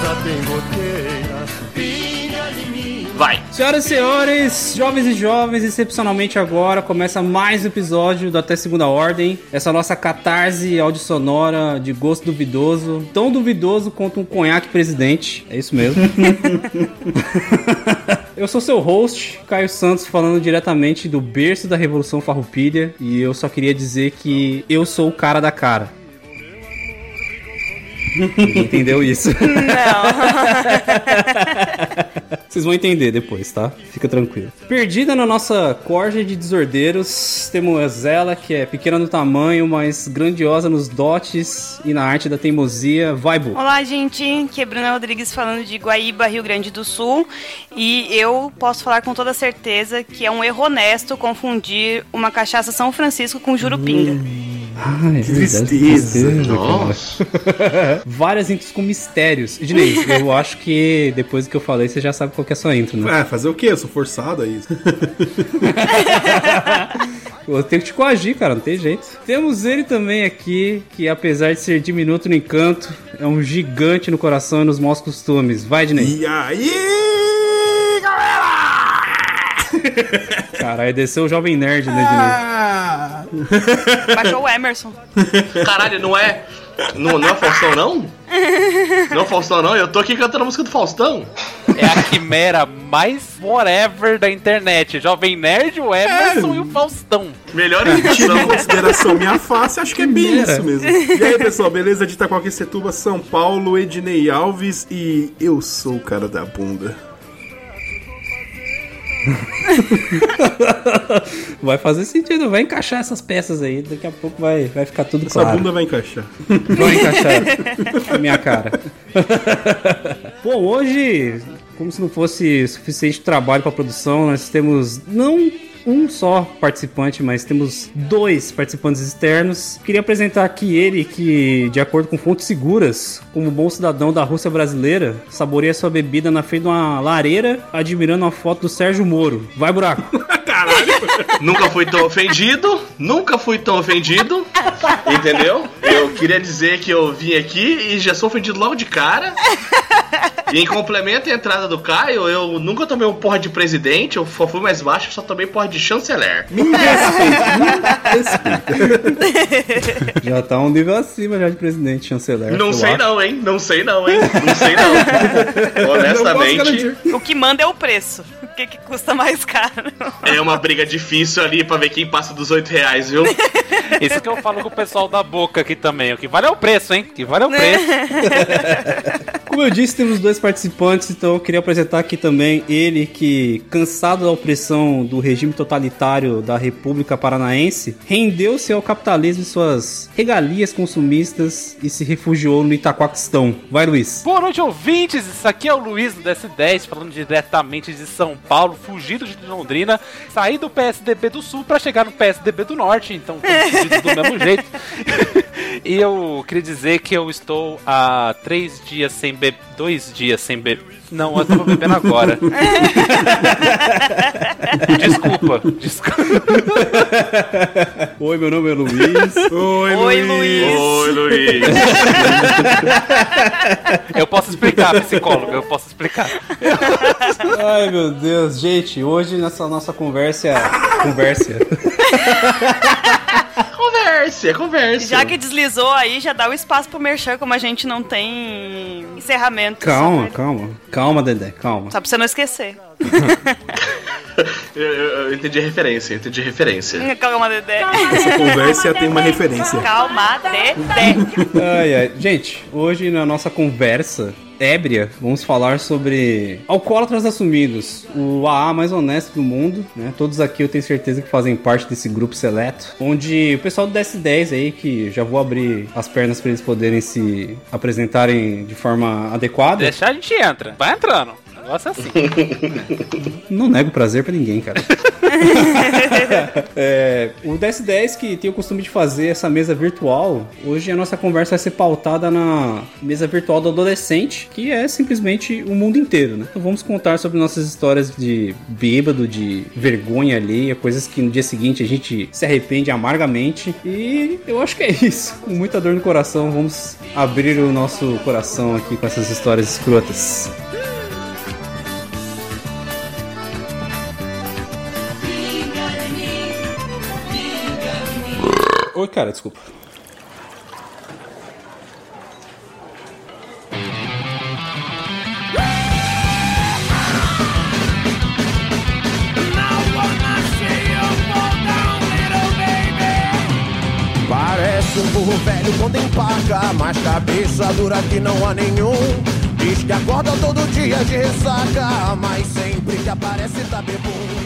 casa tem goteira, pinga de mim. Vai. Senhoras e senhores, jovens e jovens, excepcionalmente agora começa mais um episódio do Até Segunda Ordem. Essa nossa catarse áudio sonora de gosto duvidoso. Tão duvidoso quanto um conhaque presidente. É isso mesmo. eu sou seu host, Caio Santos, falando diretamente do berço da Revolução Farroupilha. E eu só queria dizer que eu sou o cara da cara. Ninguém entendeu isso. Vocês vão entender depois, tá? Fica tranquilo. Perdida na nossa corja de desordeiros, temos ela, que é pequena no tamanho, mas grandiosa nos dotes e na arte da teimosia. Vai, Bu. Olá, gente. Aqui é Bruna Rodrigues falando de Guaíba, Rio Grande do Sul. E eu posso falar com toda certeza que é um erro honesto confundir uma cachaça São Francisco com jurupinga. Ai, Que tristeza. Nossa. Várias intros com mistérios. Ednei, eu acho que depois do que eu falei, você já sabe qual que é a sua intro, né? Ah, fazer o quê? Eu sou forçado a isso. Eu tenho que te coagir, cara, não tem jeito. Temos ele também aqui, que apesar de ser diminuto no encanto, é um gigante no coração e nos maus costumes. Vai, Ednei. E aí, galera? Caralho, desceu o Jovem Nerd, né, Ednei? Ah, Baixou o Emerson. Caralho, não é. Não, não é Faustão, não? Não é Faustão, não? Eu tô aqui cantando a música do Faustão. É a quimera mais forever da internet. Jovem Nerd, o Emerson e o Faustão. Melhor Tendo em imitação. consideração minha face, acho que é bem isso mesmo. E aí, pessoal, beleza? De Itacoaquecetuba, São Paulo, Ednei Alves e eu sou o cara da bunda. Vai fazer sentido, vai encaixar essas peças aí. Daqui a pouco vai, vai ficar tudo Essa claro. bunda vai encaixar. Vai encaixar a minha cara. Bom, hoje, como se não fosse suficiente trabalho para produção, nós temos não um só participante, mas temos dois participantes externos. Queria apresentar aqui ele que, de acordo com fontes seguras, como bom cidadão da Rússia brasileira, saboreia sua bebida na frente de uma lareira, admirando a foto do Sérgio Moro. Vai, buraco! Nunca fui tão ofendido. Nunca fui tão ofendido. Entendeu? Eu queria dizer que eu vim aqui e já sou ofendido logo de cara. E em complemento à entrada do Caio, eu nunca tomei um porra de presidente, eu fui mais baixo, só tomei porra de chanceler. Me respeita, me respeita. Já tá um nível acima já de presidente chanceler. Não sei acho. não, hein? Não sei não, hein? Não sei não. Honestamente, garantir. O que manda é o preço. O que, que custa mais caro? é uma briga difícil ali pra ver quem passa dos 8 reais, viu? Isso que eu falo com o pessoal da boca aqui também. O que vale é o preço, hein? O que vale é o preço. Como eu disse, temos dois participantes, então eu queria apresentar aqui também ele que, cansado da opressão do regime totalitário da República Paranaense, rendeu-se ao capitalismo e suas regalias consumistas e se refugiou no Itaquaquistão. Vai, Luiz. Boa noite, ouvintes. Isso aqui é o Luiz do DS10, falando diretamente de São Paulo, fugido de Londrina, saí do PSDB do Sul pra chegar no PSDB do Norte, então fugidos do mesmo jeito. e eu queria dizer que eu estou há três dias sem beber. Dois dias sem beber. Não, eu tô bebendo agora. desculpa, desculpa. Oi, meu nome é Luiz. Oi, Oi, Luiz. Luiz. Oi, Luiz. Eu posso explicar, psicólogo, eu posso explicar. Ai, meu Deus. Gente, hoje nessa nossa conversa... Conversa. Converse, converse. Já que deslizou aí, já dá o espaço pro Merchan, como a gente não tem encerramento. Calma, sabe? calma. Calma, Dedé, calma. Só pra você não esquecer. Eu, eu- eu entendi a referência, eu entendi a referência. Calma, Dedé. Essa conversa tem uma referência. Calma, Dedé. Ai, ai. Gente, hoje na nossa conversa ébria, vamos falar sobre alcoólatras assumidos, o AA mais honesto do mundo, né? Todos aqui eu tenho certeza que fazem parte desse grupo seleto, onde o pessoal do DS10 aí, que já vou abrir as pernas para eles poderem se apresentarem de forma adequada. Deixar a gente entra. Vai entrando. Negócio é assim. Não nego prazer pra ninguém, cara. É, o DS10 que tem o costume de fazer essa mesa virtual, hoje a nossa conversa vai ser pautada na mesa virtual do adolescente, que é simplesmente o mundo inteiro, né? Então vamos contar sobre nossas histórias de bêbado, de vergonha alheia, coisas que no dia seguinte a gente se arrepende amargamente. E eu acho que é isso. Com muita dor no coração, vamos abrir o nosso coração aqui com essas histórias escrotas. Oi, cara, desculpa. Parece um burro velho quando empaca, mas cabeça dura que não há nenhum. Diz que acorda todo dia de ressaca, mas sempre que aparece tá bebum.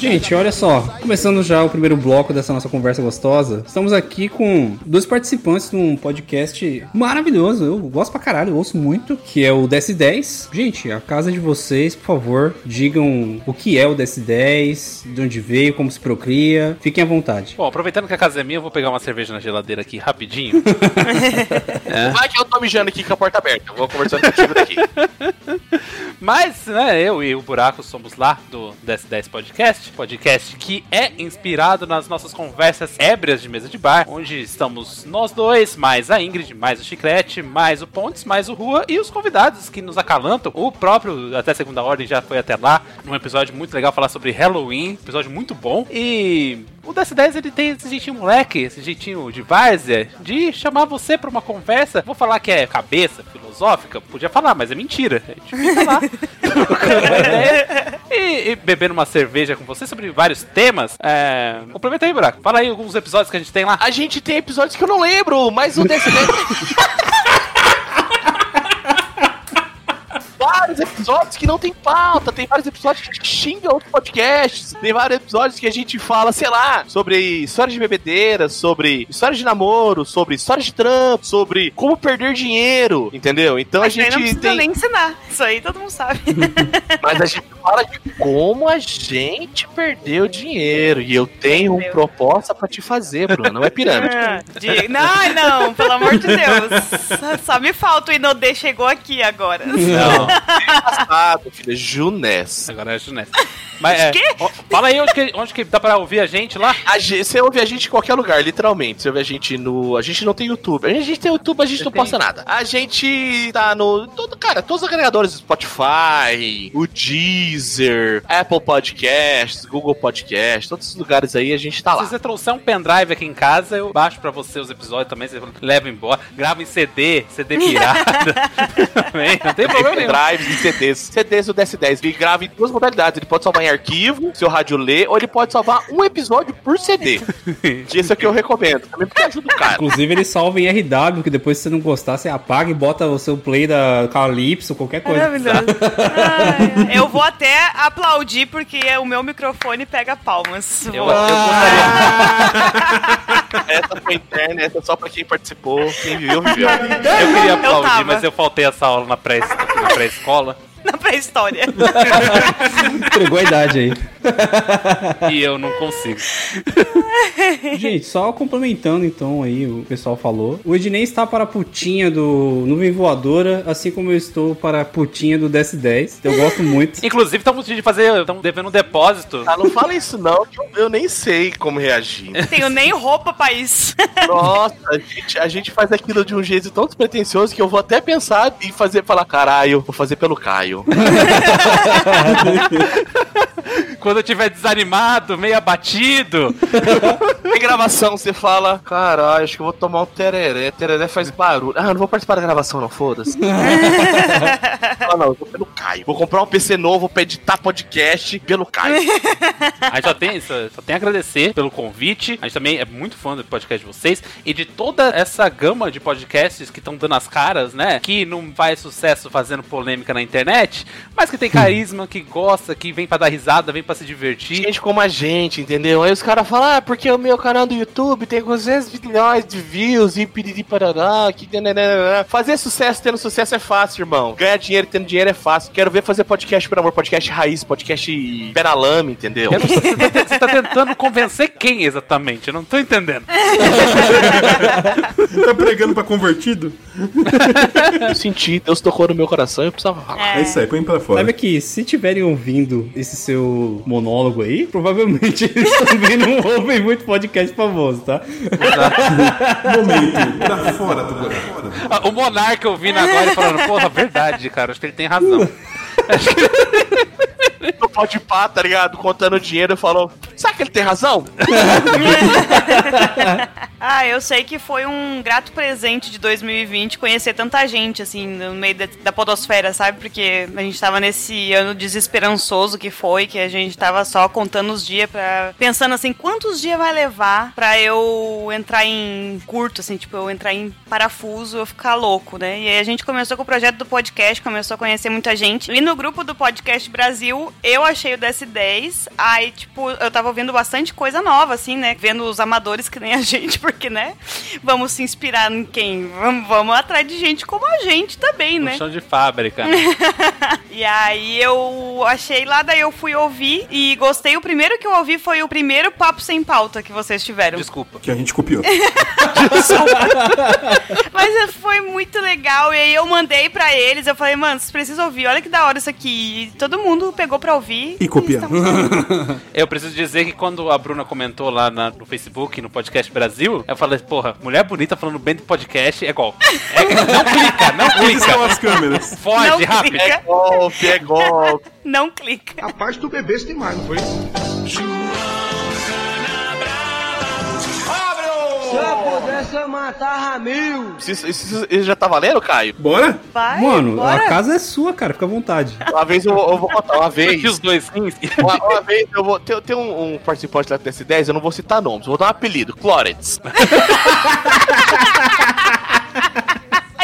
Gente, olha só, começando já o primeiro bloco dessa nossa conversa gostosa, estamos aqui com dois participantes de um podcast maravilhoso, eu gosto pra caralho, eu ouço muito, que é o DS10. Gente, a casa de vocês, por favor, digam o que é o DS10, de onde veio, como se procria, fiquem à vontade. Bom, aproveitando que a casa é minha, eu vou pegar uma cerveja na geladeira aqui rapidinho. Vai que eu tô mijando aqui com a porta aberta. Eu vou conversando contigo daqui. Mas, né, eu e o Buraco somos lá do DS10 Podcast, podcast que é inspirado nas nossas conversas ébrias de mesa de bar, onde estamos nós dois, mais a Ingrid, mais o Chiclete, mais o Pontes, mais o Rua e os convidados que nos acalantam. O próprio, até segunda ordem, já foi até lá, num episódio muito legal falar sobre Halloween, episódio muito bom. E o DS10 ele tem esse jeitinho moleque, esse jeitinho de várzea, de chamar você pra uma conversa. Vou falar que é cabeça, filosófica, podia falar, mas é mentira. A gente fica lá, e, e bebendo uma cerveja com você sobre vários temas. É... Complementa aí, Buraco. Fala aí alguns episódios que a gente tem lá. A gente tem episódios que eu não lembro, mas o desse Vários episódios que não tem pauta, tem vários episódios que a gente xinga outros podcasts, tem vários episódios que a gente fala, sei lá, sobre histórias de bebedeira, sobre histórias de namoro, sobre histórias de trampo, sobre como perder dinheiro, entendeu? Então Mas a aí não gente precisa tem. nem ensinar. Isso aí todo mundo sabe. Mas a gente fala de como a gente perdeu dinheiro. E eu tenho uma proposta pra te fazer, Bruno. Não é pirâmide. Ah, de- Não, não, pelo amor de Deus. Só me falta o Inodê chegou aqui agora. Não, Passado, filha. Junés. agora é Junés. Mas é, ó, fala aí onde que, onde que dá pra ouvir a gente lá. A gente, você ouve a gente em qualquer lugar, literalmente. Você ouve a gente no. A gente não tem YouTube. A gente tem YouTube, a gente Você não tem? posta nada. A gente tá no. Todo, cara, todos os agregadores Spotify, o Deezer, Apple Podcasts, Google Podcasts, todos esses lugares aí a gente tá Se lá. você trouxer um pendrive aqui em casa, eu baixo pra você os episódios também, você leva embora, grava em CD, CD pirata. também, não tem problema nenhum. Drives e CDs. CDs do DS10. Ele grava em duas modalidades. Ele pode salvar em arquivo, seu rádio lê, ou ele pode salvar um episódio por CD. esse é o que eu recomendo. Também porque ajuda o cara. Inclusive ele salva em RW, que depois se você não gostar, você apaga e bota o seu play da Calypso, qualquer coisa. Maravilhoso. Ai, eu vou até aplaudir porque o meu microfone pega palmas. Eu, eu gostaria. Essa foi interna, essa é só pra quem participou. Quem viveu, viveu. Eu queria aplaudir, tava. mas eu faltei essa aula na pré- na pré-escola. Na pré-história. Entregou a idade aí. E eu não consigo. Gente, só complementando então aí, o pessoal falou. O Ednei está para a putinha do Nuvem Voadora, assim como eu estou para a putinha do DS10. Eu gosto muito. Inclusive, estamos de fazer. Estamos devendo um depósito. Ah, não fala isso não, que eu, nem sei como reagir. Tenho nem roupa pra isso. Nossa, a gente, a gente faz aquilo de um jeito tão despretensioso que eu vou até pensar em fazer, falar, caralho, vou fazer pelo Caio. Quando eu estiver desanimado, meio abatido. Em gravação você fala, caralho, acho que eu vou tomar um tereré, tereré faz barulho. Ah, não vou participar da gravação não, foda-se. ah, não, eu vou pelo Caio. Vou comprar um PC novo pra editar podcast pelo Caio. A gente só tem, só, só tem a agradecer pelo convite. A gente também é muito fã do podcast de vocês e de toda essa gama de podcasts que estão dando as caras, né? Que não faz sucesso fazendo polêmica na internet, mas que tem carisma, que gosta, que vem pra dar risada, vem pra se divertir. Gente como a gente, entendeu? Aí os caras falam, ah, porque o meu canal do YouTube tem 200 milhões de views e piriri parará, que nananana. Fazer sucesso tendo sucesso é fácil, irmão. Ganhar dinheiro tendo dinheiro é fácil. Quero ver fazer podcast por amor, podcast raiz, podcast peralame, entendeu? Eu não sei, você, tá, você tá tentando convencer quem exatamente? Eu não tô entendendo. Tá pregando pra convertido? Eu senti, Deus tocou no meu coração e eu precisava falar. É isso aí, põe pra fora. Sabe que se tiverem ouvindo esse seu monólogo aí, provavelmente eles também não ouvem muito podcast famoso, tá? Momento, pra fora do buraco. Ah, O Monarca ouvindo agora e falando, porra, verdade, cara, acho que ele tem razão. No pode pá, tá ligado? Contando dinheiro, falou: Será que ele tem razão? Ah, eu sei que foi um grato presente de 2020 conhecer tanta gente, assim, no meio da, da podosfera, sabe? Porque a gente tava nesse ano desesperançoso que foi, que a gente tava só contando os dias pra... Pensando assim, quantos dias vai levar pra eu entrar em curto, assim, tipo, eu entrar em parafuso, eu ficar louco, né? E aí a gente começou com o projeto do podcast, começou a conhecer muita gente. E no grupo do Podcast Brasil, eu achei o DS10, aí, tipo, eu tava ouvindo bastante coisa nova, assim, né? Vendo os amadores que nem a gente, porque, né? Vamos se inspirar em quem? Vamos, vamos atrás de gente como a gente também, né? chão de fábrica. E aí eu achei lá, daí eu fui ouvir e gostei. O primeiro que eu ouvi foi o primeiro papo sem pauta que vocês tiveram. Desculpa. Que a gente copiou. Mas foi muito legal. E aí eu mandei pra eles, eu falei, mano, vocês precisam ouvir, olha que da hora isso aqui. E todo mundo pegou pra ouvir. E copiar. estamos- Eu preciso dizer que quando a Bruna comentou lá na- no Facebook, no Podcast Brasil, eu falei, porra, mulher bonita falando bem do podcast é golpe. É, não clica, não clica. as câmeras? Foge, Não rápido. clica. É golpe, é golpe. Não clica. A parte do bebê demais, não foi? Isso, isso- isso já tá valendo, Caio? Bora? Vai, Mano, bora. a casa é sua, cara, fica à vontade. Uma vez eu, eu vou contar, uma vez. Os dois rins. Uma, uma vez eu vou. Tem, tem um, um participante da TS10, eu não vou citar nomes, eu vou dar um apelido, Clorets.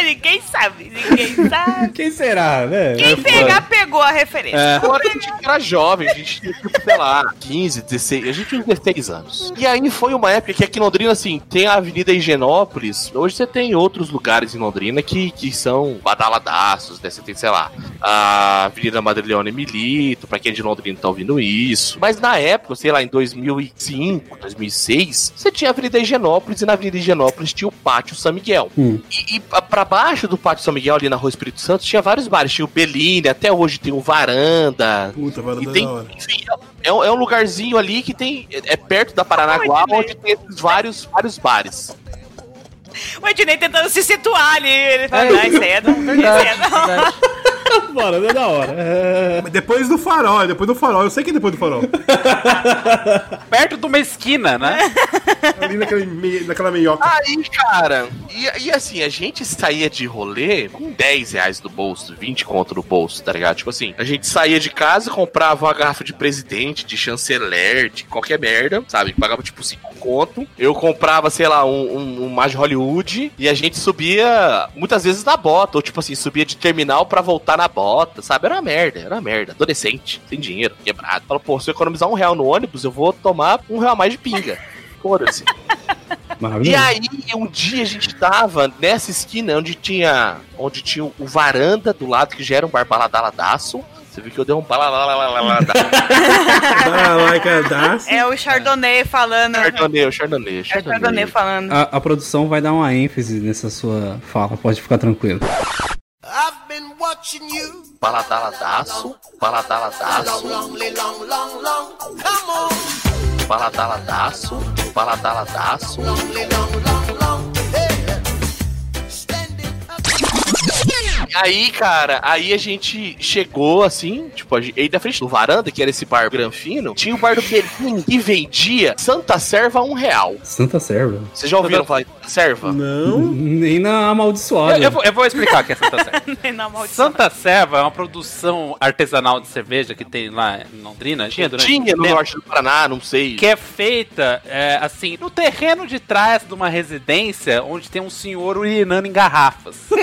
Ninguém sabe, ninguém sabe. Quem será, né? Quem pegar, pegou a referência. É. Agora a gente era jovem, a gente tinha, tipo, sei lá, 15, 16, a gente tinha uns 16 anos. E aí foi uma época que aqui em Londrina, assim, tem a Avenida Higienópolis. Hoje você tem outros lugares em Londrina que, que são badaladaços, né? Você tem, sei lá, a Avenida Madrileone Milito, pra quem é de Londrina tá ouvindo isso. Mas na época, sei lá, em 2005, 2006, você tinha a Avenida Higienópolis e na Avenida Higienópolis tinha o Pátio São Miguel. Hum. E, e pra- pra baixo do Pátio São Miguel, ali na Rua Espírito Santo, tinha vários bares. Tinha o Bellini, até hoje tem o Varanda. Puta, vai E dar tem, da hora. enfim, é, um- é um lugarzinho ali que tem. É é perto da Paranaguá, Ai, onde tem esses vários, vários bares. O Ednei tentando se situar ali. Ele fala, não, isso aí é não, isso aí é não. Bora, é da hora. É... Depois do farol, depois do farol. Eu sei que é depois do farol. Perto de uma esquina, né? Ali naquele mei- naquela meioca. Aí, cara, e, e assim, a gente saía de rolê com 10 reais no bolso, 20 conto no bolso, tá ligado? Tipo assim, a gente saía de casa, comprava uma garrafa de presidente, de chanceler, de qualquer merda, sabe? Pagava tipo 5 conto. Eu comprava, sei lá, um, um, um mais Hollywood e a gente subia muitas vezes na bota, ou tipo assim, subia de terminal pra voltar na bota, sabe? Era uma merda, era uma merda. Adolescente, sem dinheiro, quebrado. Fala, pô, se eu economizar um real no ônibus, eu vou tomar um real a mais de pinga. Foda-se. E aí, um dia a gente tava nessa esquina onde tinha onde tinha o varanda do lado, que já era um bar baladaladaço. Você viu que eu dei um dá. É o Chardonnay falando. Chardonnay, o Chardonnay, É o Chardonnay falando. A, a produção vai dar uma ênfase nessa sua fala, pode ficar tranquilo. I've been watching you Baladaladaço, baladaladaço, lonely, long, long, long. Come on, baladaladaço, baladaladaço. lonely, long, long, long. Hey, standing up. E aí, cara, aí a gente chegou assim, tipo, aí da frente do varanda, que era esse bar granfino, tinha o bar do Belinho que vendia Santa Serva a um real. Santa Serva. Vocês já ouviram falar Serva? Não. Nem na amaldiçoada. Eu, eu vou, eu vou explicar o que é Santa Serva. Na maldição. Santa Serva é uma produção artesanal de cerveja que tem lá em Londrina. Tinha durante Tinha no tempo, norte do Paraná, não sei. Que é feita, é, assim, no terreno de trás de uma residência onde tem um senhor urinando em garrafas.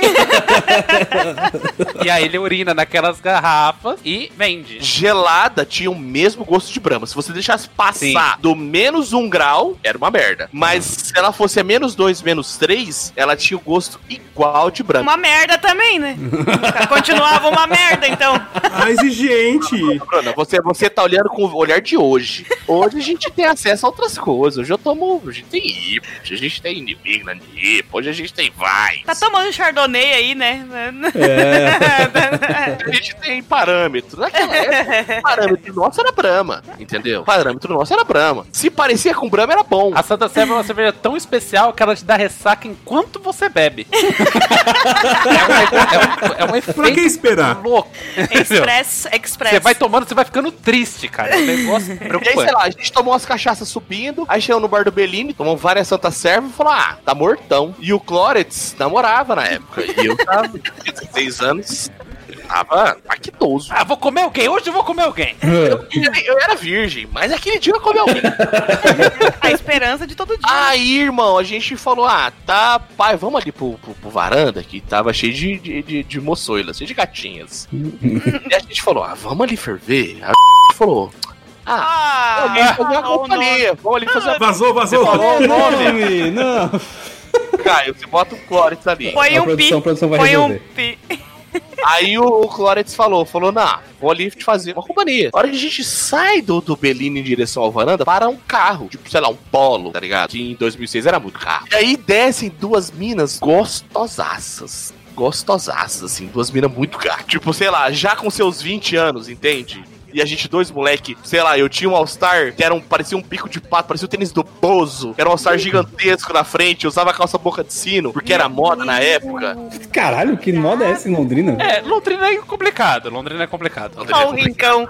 E aí ele urina naquelas garrafas e vende. Gelada tinha o mesmo gosto de Brahma. Se você deixasse passar Sim. do menos um grau, era uma merda. Mas se ela fosse a menos dois, menos três, ela tinha o gosto igual de Brahma. Uma merda também, né? Continuava uma merda, então. Ah, exigente. Bruna, você, você tá olhando com o olhar de hoje. Hoje a gente tem acesso a outras coisas. Hoje eu tomo. A gente tem IPA, hoje a gente tem inimigo na IPA, hoje a gente tem vai. Tá tomando chardonnay aí, né? A gente tem parâmetro. Naquela época, parâmetro nosso era Brahma, entendeu? Parâmetro nosso era Brahma. Se parecia com Brahma, era bom. A Santa Serva é uma cerveja tão especial que ela te dá ressaca enquanto você bebe. é, um, é, um, é um efeito Pra que esperar? louco. Express, express. Você vai tomando, você vai ficando triste, cara. É um negócio E aí, sei lá, a gente tomou umas cachaças subindo, aí chegou no bar do Bellini, tomou várias Santa Serva e falou: Ah, tá mortão. E o Clóretz namorava na época. E eu tava, com 16 anos, tava paquitoso. Ah, vou comer alguém? Hoje eu vou comer alguém. Eu, eu era virgem, mas aquele dia eu comi alguém. A esperança de todo dia. Aí, irmão, a gente falou: Ah, tá, pai, vamos ali pro, pro, pro varanda, que tava cheio de, de, de, de moçoilas, cheio de gatinhas. e a gente falou: Ah, vamos ali ferver. A falou: Ah, vamos ali Ah, fazer uma o companhia, vamos ali fazer Vazou, vazou. falou o nome. Não. Caio, você bota o Clóretz ali. Põe A um pi. produção- a produção vai Põe um pi. Aí o, o Clóretz falou, falou, não, vou ali te fazer uma companhia. A hora que a gente sai do, do Bellini em direção ao varanda, para um carro, tipo, sei lá, um polo, tá ligado? Que em 2006 era muito carro. E aí descem duas minas gostosaças. Gostosaças, assim, duas minas muito gatas. Tipo, sei lá, já com seus 20 anos, entende? E a gente, dois moleque, sei lá, eu tinha um All-Star que era um, parecia um pico de pato, parecia o tênis do Bozo, que era um All-Star gigantesco na frente, eu usava calça boca de sino, porque era moda na época. Caralho, que moda é essa em Londrina? É, Londrina é complicado. Londrina é complicado. Olha o rincão.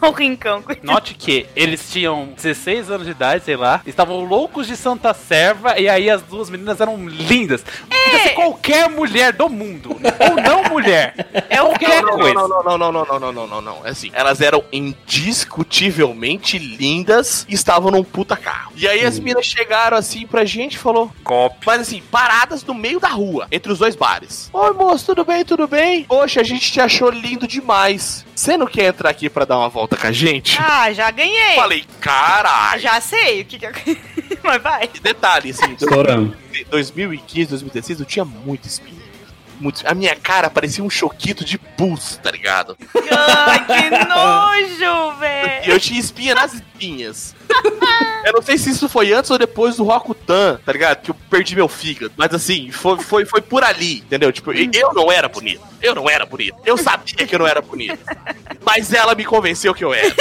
Olha o rincão. Note que eles tinham 16 anos de idade, sei lá, estavam loucos de Santa Serva e aí as duas meninas eram lindas. Podia ser qualquer mulher do mundo, ou não mulher. É qualquer não, coisa. Não, não, não, não, não, não, não, não, não, não. É assim, elas eram indiscutivelmente lindas e estavam num puta carro. E aí as minas chegaram assim pra gente e falou: Cop. Mas assim, paradas no meio da rua, entre os dois bares. Oi, moço, tudo bem, tudo bem? Poxa, a gente te achou lindo demais. Você não quer entrar aqui pra dar uma volta com a gente? Ah, já ganhei. Falei, caralho. Já sei o que que eu... Mas vai. Detalhe, assim, Estouramos. 2015, 2016, eu tinha muito espinha. Muito... A minha cara parecia um choquito de pulso, tá ligado? Ai, que nojo, E velho. eu tinha espinha nas espinhas. eu não sei se isso foi antes ou depois do Rokutan, tá ligado? Que eu perdi meu fígado. Mas assim, foi, foi, foi por ali, entendeu? Tipo, eu não era bonito. Eu não era bonito. Eu sabia que eu não era bonito. Mas ela me convenceu que eu era.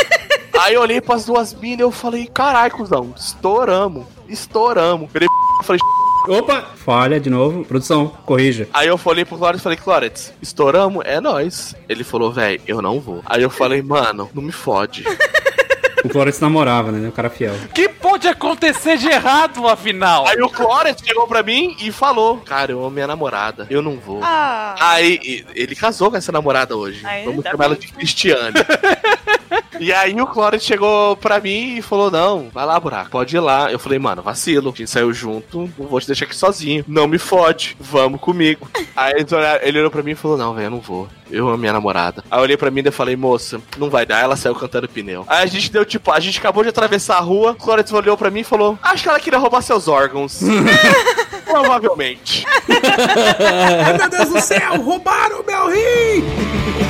Aí eu olhei pras duas minas e eu falei, carai, cuzão, estouramos. Estouramos. P***, falei, Opa! Falha de novo. Produção, corrija. Aí eu falei pro Clóris, falei, Clóris, estouramos? É nóis. Ele falou, velho, eu não vou. Aí eu falei, mano, não me fode. O Florence namorava, né? O cara fiel. O que pode acontecer de errado, afinal? Aí o Clóris chegou pra mim e falou, cara, eu amo minha namorada, eu não vou. Ah, Aí ele casou com essa namorada hoje. Aí, Vamos tá chamar ela de Cristiane. e aí o Clóris chegou pra mim e falou: Não, vai lá, buraco, pode ir lá. Eu falei, mano, vacilo. A gente saiu junto, não vou te deixar aqui sozinho. Não me fode, vamos comigo. aí ele olhou pra mim e falou: Não, velho, eu não vou. Eu amo minha namorada. Aí eu olhei pra mim e falei, moça, não vai dar. Ela saiu cantando pneu. Aí a gente deu tipo, a gente acabou de atravessar a rua. O Clóris olhou pra mim e falou: Acho que ela queria roubar seus órgãos. Provavelmente. Ai, meu Deus do céu, roubaram meu rim!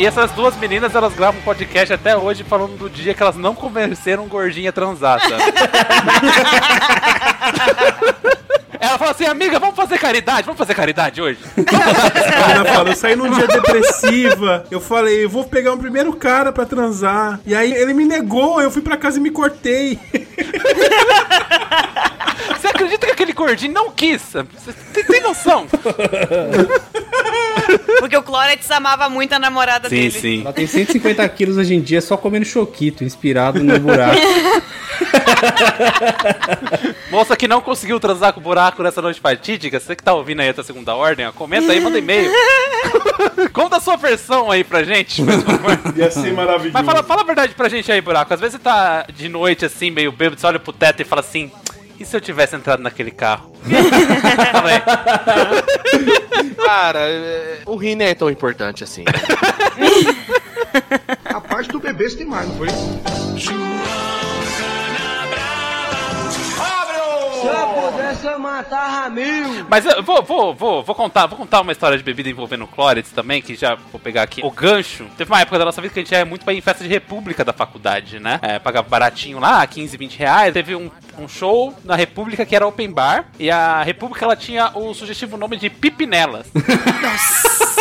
E essas duas meninas, elas gravam um podcast até hoje falando do dia que elas não convenceram um gordinho a transar, sabe? Ela falou assim, amiga, vamos fazer caridade, vamos fazer caridade hoje. A menina fala, eu saí num dia depressiva. Eu falei, eu vou pegar o primeiro cara pra transar. E aí ele me negou, eu fui pra casa e me cortei. Acredita que aquele gordinho não quis? Você tem, tem noção? Porque o Clórex amava muito a namorada dele. sim. Ela tem 150 quilos hoje em dia só comendo choquito, inspirado no buraco. Moça que não conseguiu transar com o buraco nessa noite fatídica, você que tá ouvindo aí até a segunda ordem, ó, comenta aí, manda e-mail. Conta a sua versão aí pra gente, por favor. Ia ser maravilhoso. Mas fala, fala a verdade pra gente aí, buraco. Às vezes você tá de noite assim, meio bêbado, você olha pro teto e fala assim. E se eu tivesse entrado naquele carro? Cara, é, o rim não é tão importante assim. A parte do bebê você tem mais, não foi? Mas eu vou, vou, vou, vou contar, vou contar uma história de bebida envolvendo Clórides também, que já vou pegar aqui. O gancho. Teve uma época da nossa vida que a gente ia muito pra ir em festa de república da faculdade, né? É, pagava baratinho lá, 15, 20 reais. Teve um, um show na República que era open bar. E a República ela tinha o sugestivo nome de Pipinelas.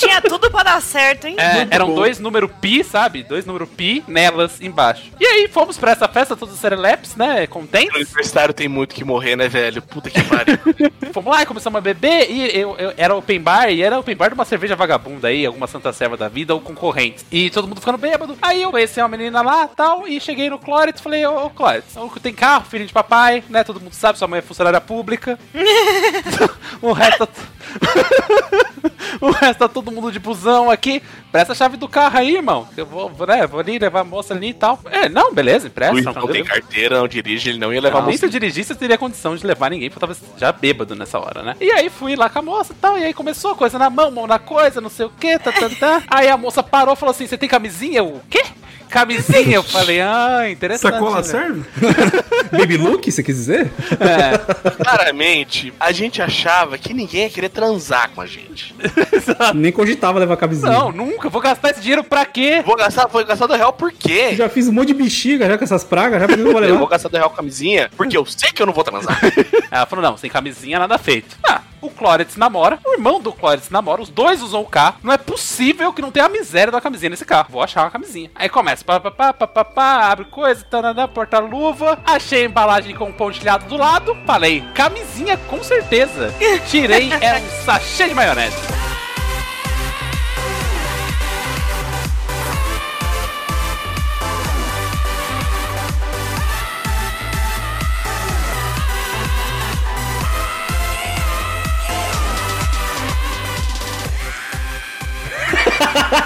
Tinha tudo pra dar certo, hein? É, eram dois número pi, sabe? Dois número pi nelas embaixo. E aí fomos pra essa festa, todos os serelepes, né? Contentes. universitário tem muito que morrer, né, velho? Puta que pariu. Fomos lá e começamos a beber. E eu, eu- era open bar, e era open bar de uma cerveja vagabunda aí, alguma santa serva da vida ou concorrentes. E todo mundo ficando bêbado. Aí eu conheci uma menina lá tal, e cheguei no Clóris e falei: Ô, ô Clóris, tem carro, filho de papai, né? Todo mundo sabe, sua mãe é funcionária pública. o resto. o resto tá todo mundo de busão aqui. Presta a chave do carro aí, irmão. Eu vou, né, vou ali levar a moça ali e tal. É, não, beleza, empresta. O irmão tranquilo. tem carteira, não dirige, ele não ia levar Nem se eu dirigisse, eu teria condição de levar ninguém, porque eu tava já bêbado nessa hora, né? E aí fui lá com a moça e tal, e aí começou coisa na mão, mão na coisa, não sei o que, tá, tá, tá. Aí a moça parou e falou assim: Você tem camisinha? Eu, o quê? Camisinha? Eu falei, ah, interessante. Sacola né? serve? Baby Look, você quis dizer? É, Claramente, a gente achava que ninguém ia querer transar com a gente. Nem cogitava levar camisinha. não, nunca. Vou gastar esse dinheiro pra quê? Vou gastar, vou gastar do real por quê? Já fiz um monte de bexiga já com essas pragas, já porque não vou Eu vou gastar do real camisinha porque eu sei que eu não vou transar. Ela falou, não, sem camisinha, nada feito. Ah, o Clóris namora, o irmão do Clóris namora, os dois usam o carro. Não é possível que não tenha a miséria da camisinha nesse carro. Vou achar uma camisinha. Aí começa, pá, pá, pá, pá, pá, pá, abre coisa, tanana, porta-luva. Achei a embalagem com pontilhado do lado. Falei, camisinha com certeza. Tirei, era um sachê de maionese.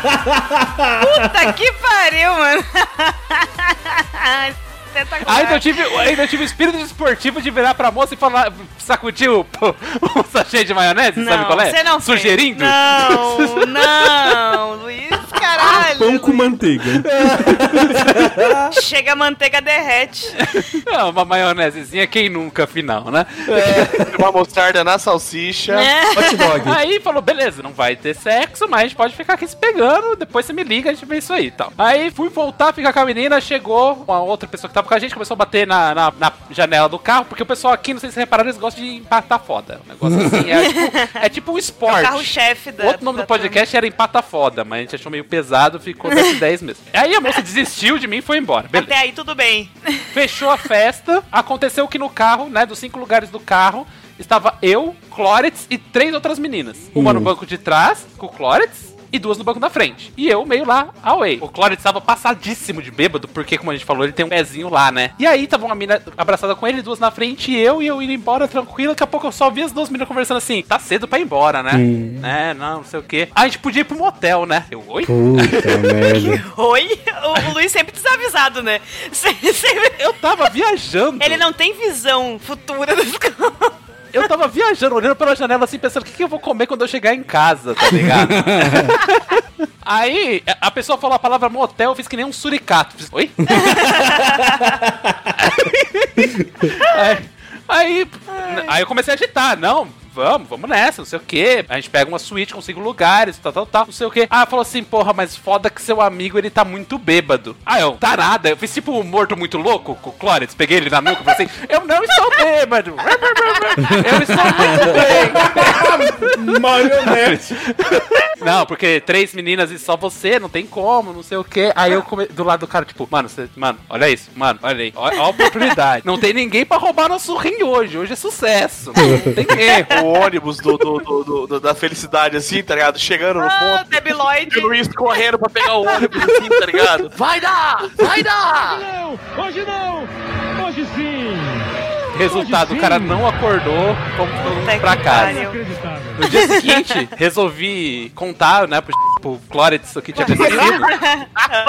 Puta que pariu, mano. Espetacular. Ainda eu tive, ainda eu tive o espírito esportivo de virar pra moça e falar, sacudir o, o sachê de maionese, sabe qual é? Você não fez. Sugerindo? Não, não, Luiz, caralho. Pão com manteiga. Chega a manteiga derrete. Não, uma maionesezinha, quem nunca, afinal, né? Uma mostarda na salsicha. É. Hot dog. Aí falou, beleza, não vai ter sexo, mas a gente pode ficar aqui se pegando, depois você me liga, a gente vê isso aí e tal. Aí fui voltar, ficar com a menina, chegou uma outra pessoa que tava com a gente, começou a bater na, na, na janela do carro, porque o pessoal aqui, não sei se vocês repararam, eles gostam de empatar foda. Um negócio assim, é tipo, é tipo um esporte. Carro-chefe da. O outro nome da do podcast era Empata Foda, mas a gente achou meio pesado, ficou nesse 10 mesmo. Aí a moça desistiu de mim e foi embora. Beleza. Até aí tudo bem. Fechou a festa. Aconteceu que no carro, né, dos cinco lugares do carro, estava eu, Clóretz e três outras meninas. Uma no banco de trás, com o Clóretz. E duas no banco da frente. E eu meio lá, away. O Clóretz estava passadíssimo de bêbado, porque, como a gente falou, ele tem um pezinho lá, né? E aí tava uma mina abraçada com ele, duas na frente, e eu, e eu indo embora tranquilo. Daqui a pouco eu só vi as duas meninas conversando assim: tá cedo pra ir embora, né? É, não, não sei o quê. Ah, a gente podia ir pro motel, né? Eu, oi? Puta merda. Oi? O, o Luiz sempre desavisado, né? Se- sempre- Eu tava viajando. Ele não tem visão futura das coisas. Eu tava viajando, olhando pela janela assim, pensando o que, que eu vou comer quando eu chegar em casa, tá ligado? Aí a pessoa falou a palavra motel, eu fiz que nem um suricato. Fiz, Oi? aí, aí, aí eu comecei a agitar, não. Vamos, vamos nessa, não sei o que. A gente pega uma suíte com cinco lugares, tal, tal, tal, não sei o que. Ah, falou assim, porra, mas foda que seu amigo, ele tá muito bêbado. Ah, eu, tá nada. Eu fiz tipo um morto muito louco com o Clóris, peguei ele na nuca e falei assim, eu não estou bêbado. Eu estou muito bem. Marionete. Não, porque três meninas e só você, não tem como, não sei o que. Aí eu come... do lado do cara, tipo, mano, você... mano, olha isso, mano, olha aí, olha, olha a oportunidade. Não tem ninguém pra roubar nosso rim hoje, hoje é sucesso. Não tem erro. O ônibus do, do- do- do- do- da felicidade, assim, tá ligado? Chegando no Ah, ponto. E Lloyd. o Luiz correndo pra pegar o ônibus, assim, tá ligado? Vai dar! Vai dar! Resultado, o cara não acordou, fomos todo mundo Puta pra casa. No dia seguinte, resolvi contar, né, pro, pro Clóris o que tinha acontecido.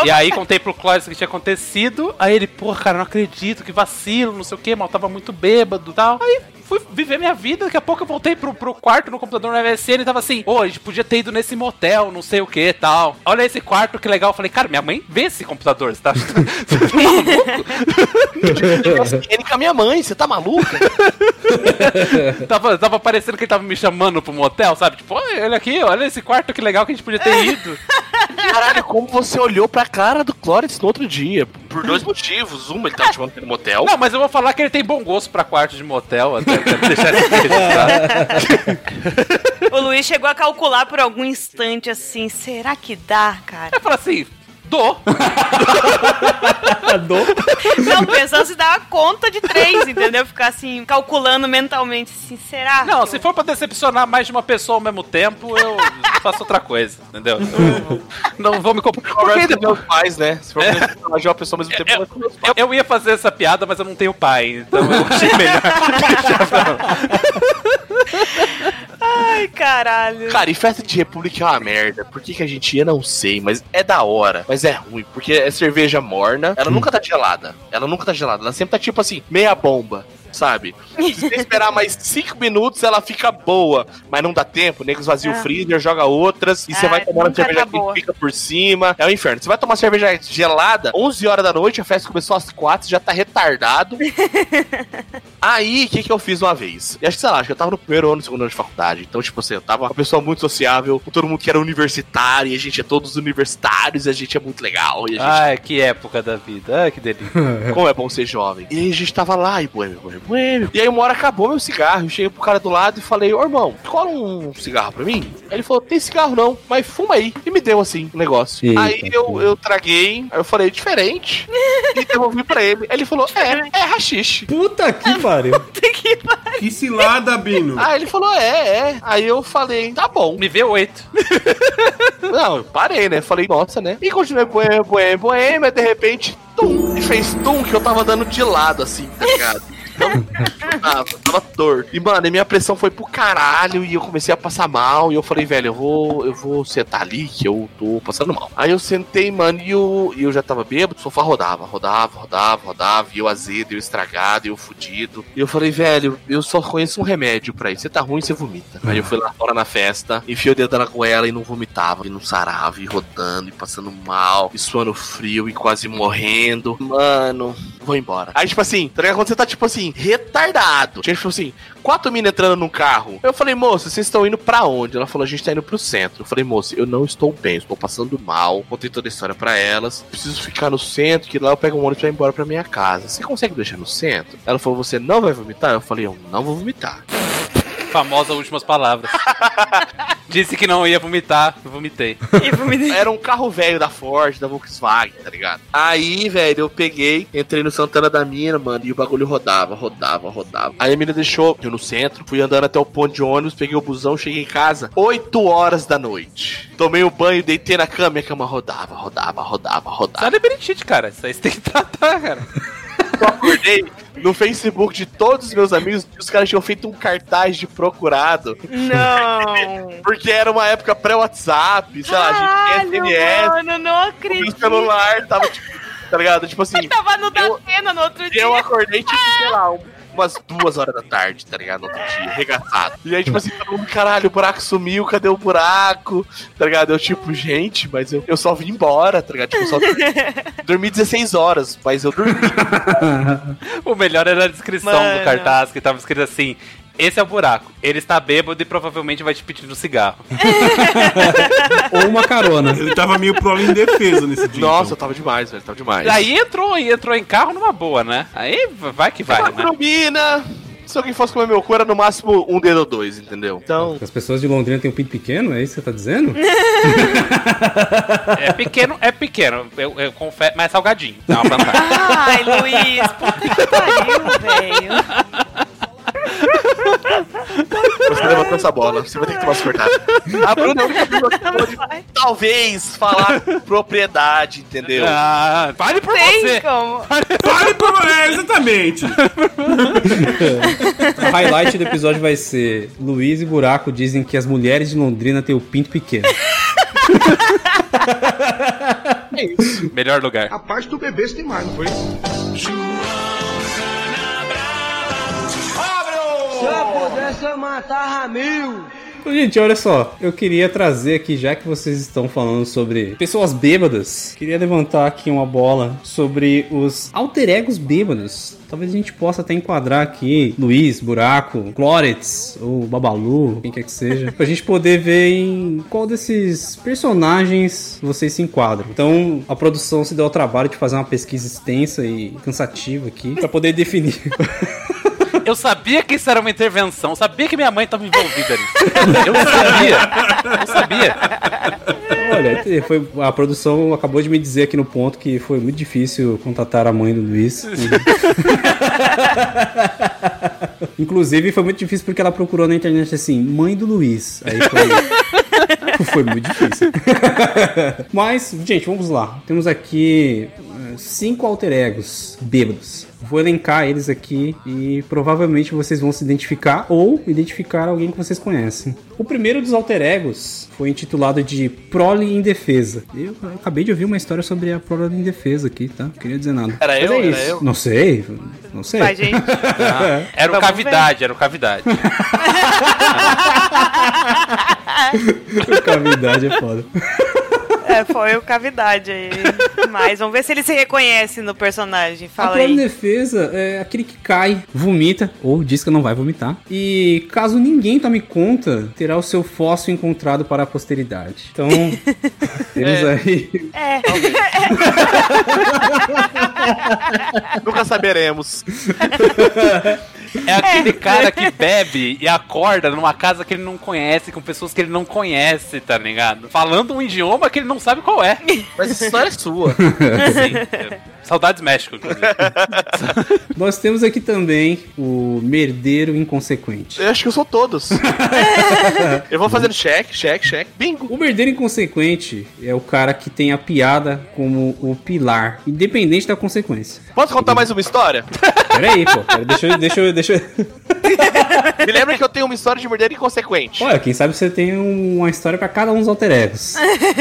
e aí contei pro Clóris o que tinha acontecido. Aí ele, porra, cara, não acredito, que vacilo, não sei o que, mal tava muito bêbado e tal. Aí fui viver minha vida, daqui a pouco eu voltei pro, pro quarto no computador no MSN e tava assim, ô, a gente podia ter ido nesse motel, não sei o que tal. Olha esse quarto, que legal. Eu falei, cara, minha mãe vê esse computador, você tá, você tá maluco? Ele com a minha mãe, você tá maluca? tava, tava parecendo que ele tava me chamando pro motel, sabe? Tipo, olha olha aqui, olha esse quarto, que legal que a gente podia ter ido. Caralho, como você olhou pra cara do Clóris no outro dia? Por dois motivos. Uma, ele tava te mandando no motel. Não, mas eu vou falar que ele tem bom gosto pra quarto de motel, até deixar isso registrado. O Luiz chegou a calcular por algum instante assim, será que dá, cara? Eu falo assim, dou. Não, pensando se dá a conta de três, entendeu? Ficar assim, calculando mentalmente, assim, será? Não, que se eu- for pra decepcionar mais de uma pessoa ao mesmo tempo, eu faço outra coisa, entendeu? Eu não vou me complicar. Conversa com meus pais, né? Se for É. pra personagem uma pessoa ao mesmo tempo, Eu, meus pais. eu- eu ia fazer essa piada, mas eu não tenho pai, então eu achei melhor. Ai, caralho. Cara, e festa de república é uma merda. Por que, que a gente ia, não sei, mas é da hora. Mas é ruim, porque é cerveja morna. Ela nunca tá gelada. Ela nunca tá gelada. Ela sempre tá tipo assim, meia bomba. Sabe? Se você esperar mais 5 minutos, ela fica boa. Mas não dá tempo, o nego esvazia Ah. o freezer, joga outras. E você Ah, vai tomando nunca cerveja tá que fica por cima. É o inferno. Você vai tomar cerveja gelada, 11 horas da noite, a festa começou às 4, já tá retardado. Aí, o que que eu fiz uma vez? E acho que, sei lá, acho que eu tava no primeiro ano, no segundo ano de faculdade. Então, tipo assim, eu tava uma pessoa muito sociável, com todo mundo que era universitário, e a gente é todos universitários, e a gente é muito legal. E a gente Ai, que época da vida, ai, que delícia. como é bom ser jovem. E aí a gente tava lá, e boêmio, boêmio, boêmio. E aí uma hora acabou meu cigarro. Eu cheguei pro cara do lado e falei, ô irmão, cola um cigarro pra mim? Aí ele falou, tem cigarro não, mas fuma aí. E me deu assim, um negócio. Eita, aí eu, eu traguei, aí eu falei, diferente. e devolvi pra ele. Aí ele falou, é, é rachixe. Puta que pariu. Que cilada, Bino. Aí ele falou, é, é. Aí eu falei, tá bom. Me vê oito. Não, eu parei, né? Falei, nossa, né? E continuei boêmio, boêmio, boêmio, mas de repente, tum, e fez tum que eu tava dando de lado, assim, tá ligado? Tava, tava torto. E, mano, minha pressão foi pro caralho e eu comecei a passar mal. E eu falei, velho, eu vou, eu vou sentar ali que eu tô passando mal. Aí eu sentei, mano, e eu, e eu já tava bêbado, o sofá rodava, rodava, rodava, rodava. E eu azedo, eu estragado, eu fudido. E eu falei, velho, eu só conheço um remédio pra isso. Você tá ruim, você vomita. Aí eu fui lá fora na festa, enfiei o dedo na goela e não vomitava, e não sarava, e rodando, e passando mal, e suando frio, e quase morrendo. Mano, vou embora. Aí, tipo assim, tá ligado? Quando você tá, tipo assim, retardado. Tinha, tipo assim, quatro minas entrando num carro. Eu falei, moça, vocês estão indo pra onde? Ela falou, a gente tá indo pro centro. Eu falei, moça, eu não estou bem, estou passando mal. Contei toda a história pra elas. Preciso ficar no centro, que lá eu pego um ônibus pra ir embora pra minha casa. Você consegue deixar no centro? Ela falou, você não vai vomitar? Eu falei, eu não vou vomitar. Famosa últimas palavras. Disse que não ia vomitar, eu vomitei. E vomitei. Era um carro velho da Ford, da Volkswagen, tá ligado? Aí, velho, eu peguei, entrei no Santana da mina, mano, e o bagulho rodava, rodava, rodava. Aí a mina deixou eu no centro, fui andando até o ponto de ônibus, peguei o busão, cheguei em casa, 8 horas da noite. Tomei o banho, deitei na cama e a cama rodava, rodava, rodava, rodava. é labirintite, cara. Isso aí você tem que tratar, cara. Eu acordei no Facebook de todos os meus amigos, os caras tinham feito um cartaz de procurado, Não. porque era uma época pré-WhatsApp, sei lá, a gente tinha SMS, mano, não o acredito. meu celular tava, tipo, tá ligado? Tipo assim, Tava no Eu- no outro E dia. eu acordei, tipo, sei lá, um- umas duas horas da tarde, tá ligado? No outro dia, regaçado. E aí, tipo assim, todo mundo, caralho, o buraco sumiu, cadê o buraco? Tá ligado? Eu, tipo, gente, mas eu, eu só vim embora, tá ligado? Tipo, eu só dormi 16 horas, mas eu dormi. O melhor era a descrição Mano. do cartaz, que tava escrito assim: Esse é o buraco. Ele está bêbado e provavelmente vai te pedir um cigarro. Ou uma carona. Ele tava meio pro indefeso nesse dia. Nossa, eu então. tava demais, velho. Tava demais. Aí entrou, entrou em carro numa boa, né? Aí vai que vai, né? Combina. Se alguem fosse comer meu cu, era no máximo um dedo ou dois, entendeu? Então. As pessoas de Londrina têm um pinto pequeno, é isso que você tá dizendo? É pequeno, é pequeno. Eu, eu confesso, mas é salgadinho. Uma vantagem. Ai, Luiz, puta que pariu, velho. Você levantou essa bola, você vai ter que tomar cortada. A Bruna é pode, talvez, falar propriedade, entendeu? Ah, fale por Tem você. como. Fale por é, exatamente. O highlight do episódio vai ser: Luiz e Buraco dizem que as mulheres de Londrina têm o pinto pequeno. Melhor lugar. A parte do bebê tem mais, não foi? Então, Gente, olha só, eu queria trazer aqui, já que vocês estão falando sobre pessoas bêbadas, queria levantar aqui uma bola sobre os alter egos bêbados. Talvez a gente possa até enquadrar aqui Luiz, Buraco, Clorets ou Babalu, quem quer que seja, pra gente poder ver em qual desses personagens vocês se enquadram. Então, a produção se deu ao trabalho de fazer uma pesquisa extensa e cansativa aqui pra poder definir. Eu sabia que isso era uma intervenção. Eu sabia que minha mãe estava envolvida nisso. Eu sabia. Eu sabia. Olha, foi, a produção acabou de me dizer aqui no ponto que foi muito difícil contatar a mãe do Luiz. Inclusive, foi muito difícil porque ela procurou na internet assim, mãe do Luiz. Aí foi, foi muito difícil. Mas, gente, vamos lá. Temos aqui eh, cinco alter egos bêbados. Vou elencar eles aqui e provavelmente vocês vão se identificar ou identificar alguém que vocês conhecem. O primeiro dos alter egos foi intitulado de Prole em Defesa. Eu, eu acabei de ouvir uma história sobre a Prole em Defesa aqui, tá? Não queria dizer nada. Era Mas eu? é Era isso. eu? Não sei, não sei. Vai, gente. Era o Vamos cavidade, era o cavidade. Cavidade é foda. É, foi o cavidade aí. Mas vamos ver se ele se reconhece no personagem. A Fala de aí. defesa é aquele que cai, vomita, ou diz que não vai vomitar. E caso ninguém tome conta, terá o seu fóssil encontrado para a posteridade. Então, temos aí. É, Nunca saberemos. É aquele cara que bebe e acorda numa casa que ele não conhece, com pessoas que ele não conhece, tá ligado? Falando um idioma que ele não sabe qual é. Mas essa história é sua. Sim. Saudades México, inclusive. Nós temos aqui também o merdeiro inconsequente. Eu acho que eu sou todos. eu vou fazendo cheque, cheque, cheque. Bingo. O merdeiro inconsequente é o cara que tem a piada como o pilar, independente da consequência. Posso contar mais uma história? Peraí, pô. Pera, deixa eu. Deixa eu, deixa eu... Me lembra que eu tenho uma história de morder inconsequente. Olha, quem sabe você tem um- uma história pra cada um dos alter egos.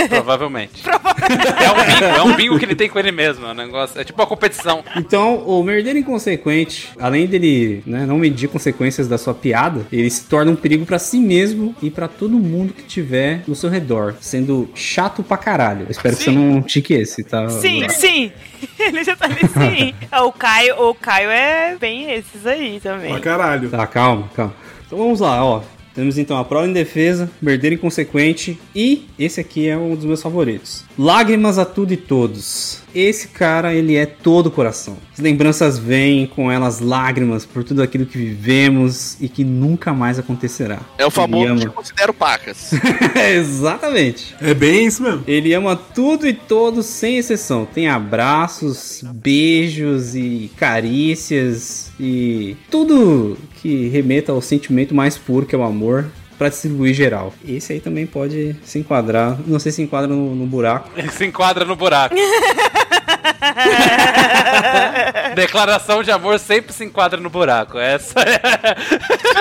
Provavelmente. É um bingo, é um bingo que ele tem com ele mesmo. É um negócio. É tipo uma competição. Então, o merdeiro inconsequente, além dele né, não medir consequências da sua piada, ele se torna um perigo pra si mesmo e pra todo mundo que tiver no seu redor, sendo chato pra caralho. Eu espero que você não tique esse, tá? sim, sim. Ele já tá ali, sim. O Caio, o Caio é bem esses aí também. Pra caralho. Tá, calma, calma. Então vamos lá, ó. Temos então a prova em defesa, merdeiro inconsequente e esse aqui é um dos meus favoritos. Lágrimas a tudo e todos. Esse cara, ele é todo coração. As lembranças vêm com elas lágrimas por tudo aquilo que vivemos e que nunca mais acontecerá. É o famoso Ele que eu ama. considero pacas. Exatamente. É bem isso mesmo. Ele ama tudo e todos sem exceção. Tem abraços, beijos e carícias e tudo que remeta ao sentimento mais puro que é o amor pra distribuir geral. Esse aí também pode se enquadrar, não sei se enquadra no, no buraco. Ele se enquadra no buraco. Declaração de amor sempre se enquadra no buraco. Essa é.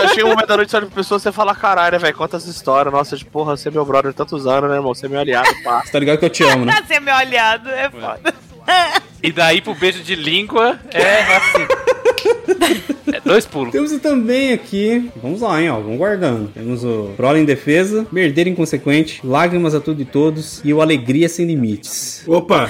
Eu chego um momento da noite, você olha pra pessoa e você fala, caralho, velho, conta essa história. Nossa, de porra, você é meu brother tantos anos, né, irmão? Você é meu aliado, pá. Você tá ligado que eu te amo, né? Ser meu aliado é foda. E daí pro beijo de língua é assim. É dois pulos. Temos também aqui, vamos lá, hein, ó, vamos guardando. Temos o Prole em Defesa, Merdeiro Inconsequente, Lágrimas a Tudo e Todos e o Alegria Sem Limites. Opa,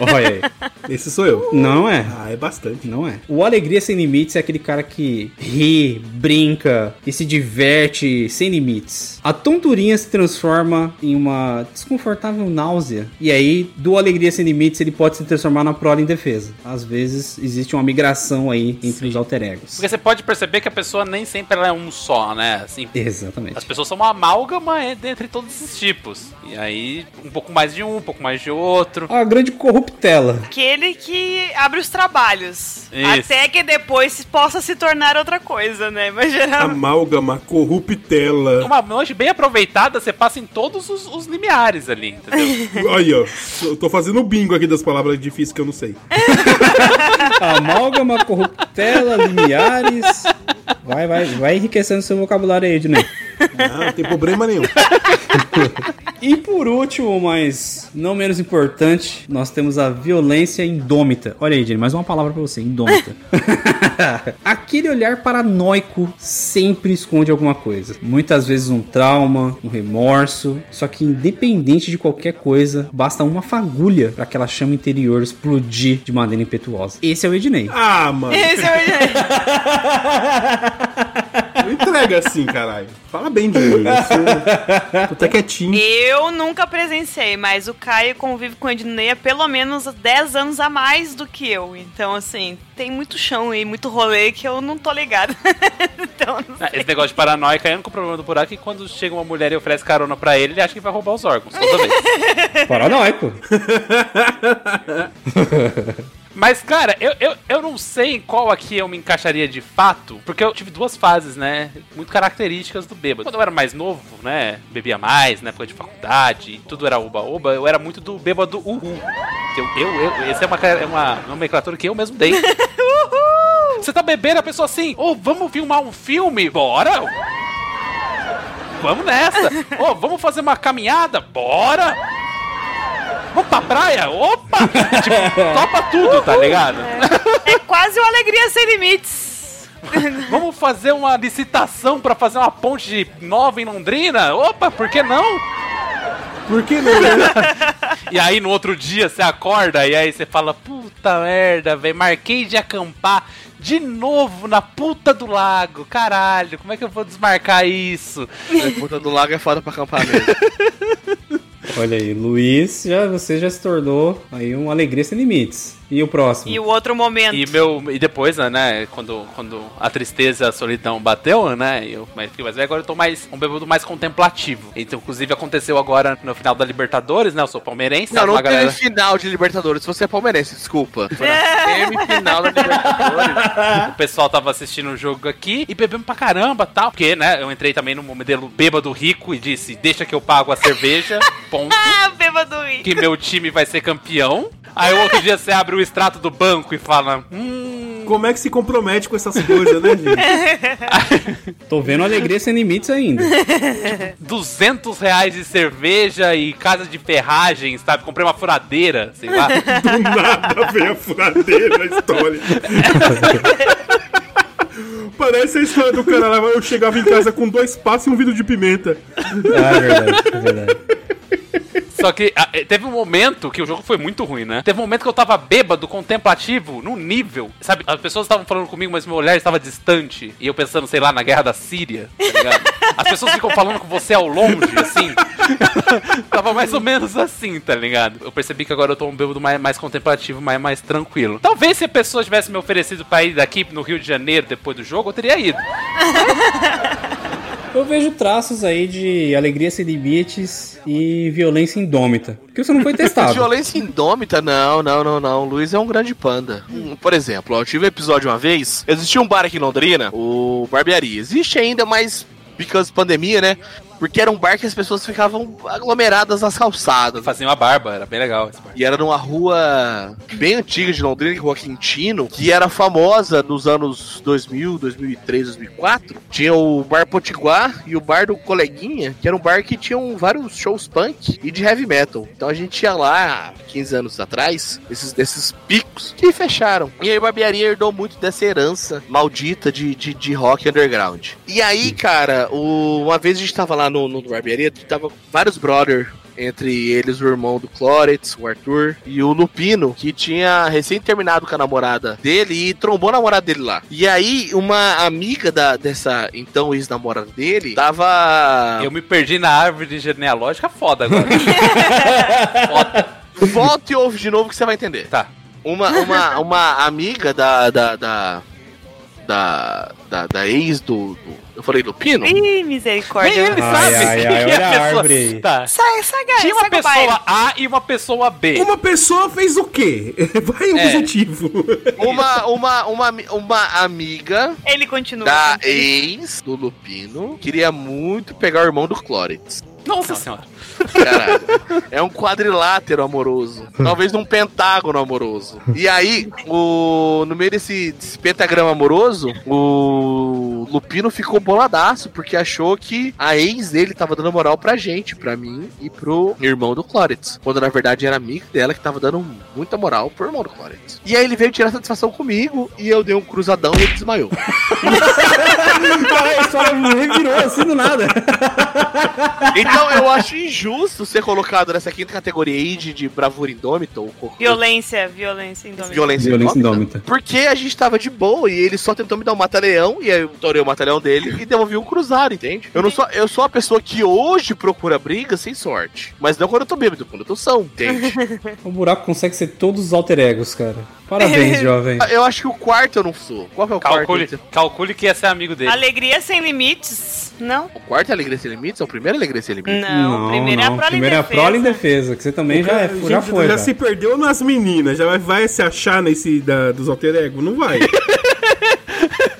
Olha aí. esse sou eu. Não é. Ah, é bastante. Não é. O Alegria Sem Limites é aquele cara que ri, brinca e se diverte sem limites. A tonturinha se transforma em uma desconfortável náusea. E aí, do Alegria Sem Limites, ele pode se transformar na prole em defesa. Às vezes, existe uma migração aí entre os alter egos. Porque você pode perceber que a pessoa nem sempre ela é um só, né? Assim, Exatamente. as pessoas são uma amálgama entre todos esses tipos. E aí, um pouco mais de um, um pouco mais de outro. A grande corruptela. Aquele que abre os trabalhos. Isso. Até que depois possa se tornar outra coisa, né? Mas geralmente. Amálgama, corruptela. Uma noite bem aproveitada, você passa em todos os, os limiares ali, entendeu? Aí, ó. Eu tô fazendo bingo aqui das palavras difíceis que eu não sei. Amálgama, corruptela, limiares. Vai, vai, vai enriquecendo seu vocabulário aí, Ednei. Não tem problema nenhum. E por último, mas não menos importante, nós temos a violência indômita. Olha aí, Jenny, mais uma palavra pra você, indômita. Aquele olhar paranoico sempre esconde alguma coisa. Muitas vezes um trauma, um remorso. Só que independente de qualquer coisa, basta uma fagulha para aquela chama interior explodir de maneira impetuosa. Esse é o Ednei. Ah, mano. Esse é o Não entrega assim, caralho. Fala bem de mim. Eu sou... Tô até quietinho. Eu nunca presenciei, mas o Caio convive com o Ednei há pelo menos 10 anos a mais do que eu. Então, assim, tem muito chão e muito rolê que eu não tô ligado. então, não sei. Esse negócio de paranoica é o único problema do buraco é que quando chega uma mulher e oferece carona pra ele, ele acha que vai roubar os órgãos toda vez. Paranoico. Mas, cara, eu, eu, eu não sei em qual aqui eu me encaixaria de fato, porque eu tive duas fases, né? Muito características do bêbado. Quando eu era mais novo, né? Bebia mais, na época de faculdade, tudo era uba-uba, eu era muito do bêbado uhul. Eu, eu, eu, essa é uma, é uma nomenclatura que eu mesmo dei. Você tá bebendo a pessoa assim, ô, vamos filmar um filme? Bora! Vamos nessa! Ô, vamos fazer uma caminhada? Bora! Vamos pra praia? Opa! tipo, topa tudo, tá ligado? É quase uma alegria sem limites. Vamos fazer uma licitação pra fazer uma ponte nova em Londrina? Opa, por que não? Por que não? né? E aí no outro dia você acorda e aí você fala, puta merda, velho, marquei de acampar de novo na puta do lago. Caralho, como é que eu vou desmarcar isso? A puta do lago é foda pra acampar mesmo. Olha aí, Luiz, já, você já se tornou aí uma alegria sem limites. E o próximo? E o outro momento. E meu e depois, né, quando, quando a tristeza, a solidão bateu, né, eu mas fiquei mais velho, agora eu tô mais um bebendo mais contemplativo. Então, inclusive aconteceu agora no final da Libertadores, né, eu sou palmeirense, Não, não uma teve galera final de Libertadores. Se você é palmeirense, desculpa. Foi na semifinal da Libertadores. O pessoal tava assistindo o jogo aqui e bebendo pra caramba tal. Porque, né, eu entrei também no modelo bêbado rico e disse: Deixa que eu pago a cerveja, ponto. Ah, bêbado rir. Que meu time vai ser campeão. Aí o outro dia você abre o extrato do banco e fala: Hum. Como é que se compromete com essas coisas, né, gente? Tô vendo alegria sem limites ainda. 200 reais de cerveja e casa de ferragens, sabe? Comprei uma furadeira, sei lá. Do nada vem a furadeira na história. Parece a história do cara lá, eu chegava em casa com dois passos e um vidro de pimenta. Ah, é verdade, é verdade. Só que ah, eh, teve um momento que o jogo foi muito ruim, né? Teve um momento que eu tava bêbado, contemplativo, num nível. Sabe, as pessoas estavam falando comigo, mas meu olhar estava distante. E eu pensando, sei lá, na guerra da Síria, tá ligado? As pessoas ficam falando com você ao longe, assim. tava mais ou menos assim, tá ligado? Eu percebi que agora eu tô um bêbado mais, mais contemplativo, mais, mais tranquilo. Talvez se a pessoa tivesse me oferecido pra ir daqui no Rio de Janeiro depois do jogo, eu teria ido. Eu vejo traços aí de alegria sem limites e violência indômita. Porque você não foi testado. Violência indômita? Não, não, não, não. O Luiz é um grande panda. Por exemplo, eu tive um episódio uma vez. Existia um bar aqui em Londrina, o Barbearia. Existe ainda, mas because pandemia, né? Porque era um bar que as pessoas ficavam aglomeradas nas calçadas. Fazia uma barba, era bem legal esse bar. E era numa rua bem antiga de Londrina, Rua Quintino, que era famosa nos anos 2000, 2003, 2004. Tinha o Bar Potiguar e o Bar do Coleguinha, que era um bar que tinham vários shows punk e de heavy metal. Então a gente ia lá, 15 anos atrás, esses desses picos, que fecharam. E aí a barbearia herdou muito dessa herança maldita de, de, de rock underground. E aí, cara, o- uma vez a gente tava lá no, no barbearia, tava vários brother entre eles o irmão do Cloretz, o Arthur, e o Lupino, que tinha recém terminado com a namorada dele e trombou a namorada dele lá. E aí, uma amiga da, dessa então ex-namorada dele tava. Eu me perdi na árvore genealógica foda agora. foda. Volta e ouve de novo que você vai entender. Tá. Uma, uma, uma amiga da. da. da. da, da, da ex do, do- Eu falei Lupino? Ih, misericórdia. Nem ele Ai, sabe. ai, ai, que olha a pessoa- árvore aí. Tá. Sai, sai, guys, Tinha uma pessoa A e uma pessoa B. Uma pessoa fez o quê? Vai o É. objetivo. Uma, uma, uma, uma amiga Ele continua. da ex do Lupino queria muito pegar o irmão do Cloretz. Nossa senhora. Caralho. É um quadrilátero amoroso. Talvez num pentágono amoroso. E aí, o, no meio desse, desse pentagrama amoroso, o Lupino ficou boladaço, porque achou que a ex dele tava dando moral pra gente, pra mim e pro irmão do Cloretz. Quando na verdade era amigo dela que tava dando muita moral pro irmão do Cloretz. E aí ele veio tirar satisfação comigo e eu dei um cruzadão e ele desmaiou. Caralho, a história revirou assim do nada. Então eu acho injusto ser colocado nessa quinta categoria aí de, de bravura indômita ou Violência, violência indômita. violência, Violência indômita. Porque a gente tava de boa e ele só tentou me dar um mata-leão e aí eu torei o mata-leão dele e devolvi um cruzado, entende? Eu não sou, eu sou uma pessoa que hoje procura briga sem sorte, mas não quando eu tô bêbado, quando eu tô são, entende? O buraco consegue ser todos os alter egos, cara. Parabéns, jovem. eu acho que o quarto eu não sou. Qual que é o Calcule, quarto? calcule que ia ser amigo dele. Alegria sem limites? Não? O quarto é Alegria Sem Limites? É o primeiro Alegria Sem Limites? Não, primeiro é a prole Primeiro é a prole em defesa, que você também já, é, Gente, já foi. já já. se perdeu nas meninas. Já vai, vai se achar nesse da, dos alter ego? Não vai.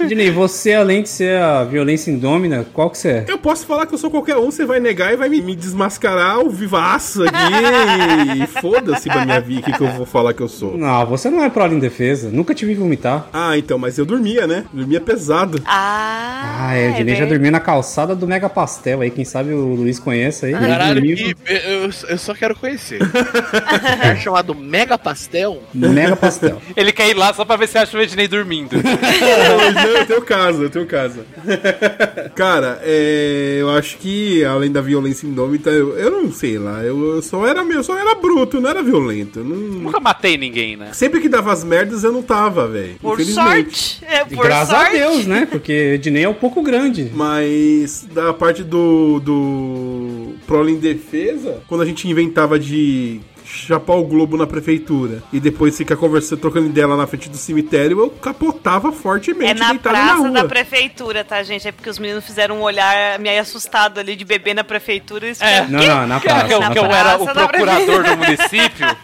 Dinei, você além de ser a violência indômita, qual que você é? Eu posso falar que eu sou qualquer um, você vai negar e vai me, me desmascarar ao vivaço aqui. e foda-se pra minha vida o que, que eu vou falar que eu sou. Não, você não é prole em defesa. Nunca te vi vomitar. Ah, então, mas eu dormia, né? Dormia pesado. Ah, Ah, é, o Dinei já verdade. dormiu na calçada do Mega Pastel aí. Quem sabe o Luiz conhece aí. Caralho, que, eu, eu só quero conhecer. Um lugar chamado Mega Pastel. Mega Pastel. Ele quer ir lá só pra ver se acha o Ednei dormindo. Eu tenho casa, eu tenho casa. Cara, é, eu acho que além da violência indômita, eu, eu não sei lá, eu, eu só era eu só era bruto, não era violento. não- Nunca matei ninguém, né? Sempre que dava as merdas eu não tava, velho. Por sorte. É, por graças sorte. a Deus, né? Porque Dinei é um pouco grande. Mas da parte do, do Prole em Defesa, quando a gente inventava de chapar o globo na prefeitura e depois ficar conversando, trocando ideia lá na frente do cemitério, eu capotava fortemente É na na praça rua. da prefeitura, tá, gente? É porque os meninos fizeram um olhar meio assustado ali de bebê na prefeitura. Isso É. Não, não, na Que, que praça. eu, na que eu praça. era o Praça procurador do município.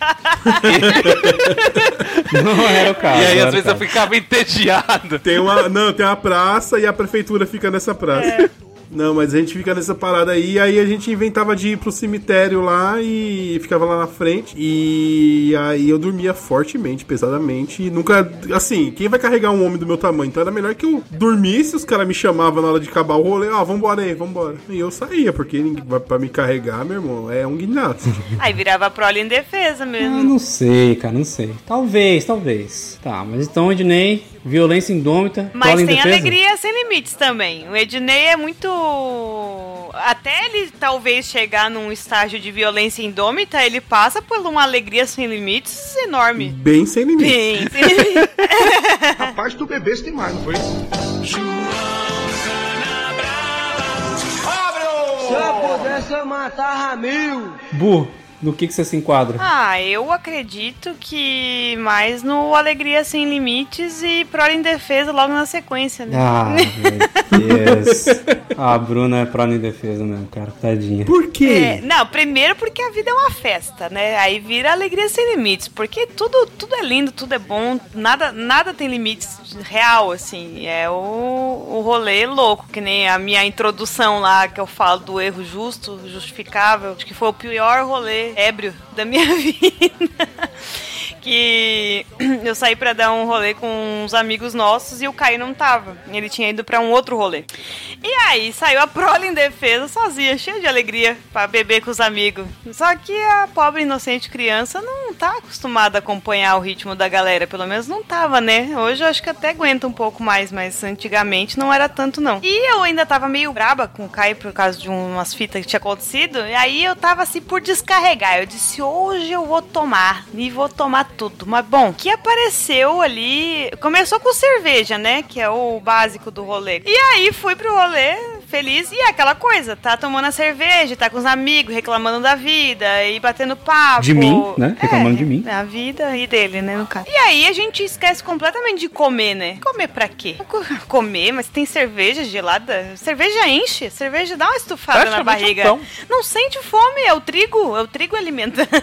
Não era o caso. e aí, às vezes, eu ficava entediado. Tem uma, não, tem uma praça e a prefeitura fica nessa praça. Não, mas a gente fica nessa parada aí, aí a gente inventava de ir pro cemitério lá e ficava lá na frente. E aí eu dormia fortemente, pesadamente. E nunca. Assim, quem vai carregar um homem do meu tamanho? Então era melhor que eu dormisse, os caras me chamavam na hora de acabar o rolê. Ah, vambora aí, vambora. E eu saía, porque ninguém vai pra me carregar, meu irmão. É um guindaste. Aí virava prole em defesa Ah, mesmo. não sei, cara, não sei. Talvez, talvez. Tá, mas então, Ednei, violência indômita. Mas prole em tem defesa? alegria sem limites também. O Ednei é muito. Até ele talvez chegar num estágio de violência indômita, ele passa por uma alegria sem limites enorme. Bem sem limite. Bem, sem limites. Rapaz, tu bebeste demais, não foi? Bu, no que, que você se enquadra? ah, eu acredito que mais no Alegria Sem Limites e Prole em Defesa logo na sequência, né? Ah, Deus. A Bruna é pró em defesa mesmo, cara. Tadinha. Por quê? É, não, primeiro porque a vida é uma festa, né? Aí vira alegria sem limites, porque tudo, tudo é lindo, tudo é bom, nada, nada tem limites real, assim. É o, o rolê louco, que nem a minha introdução lá que eu falo do erro justo, justificável. Acho que foi o pior rolê ébrio da minha vida. Que eu saí pra dar um rolê com uns amigos nossos e o Caio não tava. Ele tinha ido pra um outro rolê. E aí saiu a Prole em defesa sozinha, cheia de alegria pra beber com os amigos. Só que a pobre inocente criança não tá acostumada a acompanhar o ritmo da galera, pelo menos não tava, né? Hoje eu acho que até aguenta um pouco mais, mas antigamente não era tanto não. E eu ainda tava meio braba com o Caio por causa de umas fitas que tinha acontecido, e aí eu tava assim por descarregar. Eu disse: "Hoje eu vou tomar e vou tomar tudo". Mas bom, que apareceu ali, começou com cerveja, né, que é o básico do rolê. E aí fui pro rolê feliz e é aquela coisa, tá tomando a cerveja, tá com os amigos reclamando da vida e batendo papo. De mim, né? Reclamando É, de mim. A vida e dele, né, no caso. E aí a gente esquece completamente de comer, né? Comer pra quê? Co- Comer, mas tem cerveja gelada. Cerveja enche, cerveja dá uma estufada na barriga. um. Não sente fome, é o trigo, é o trigo alimenta.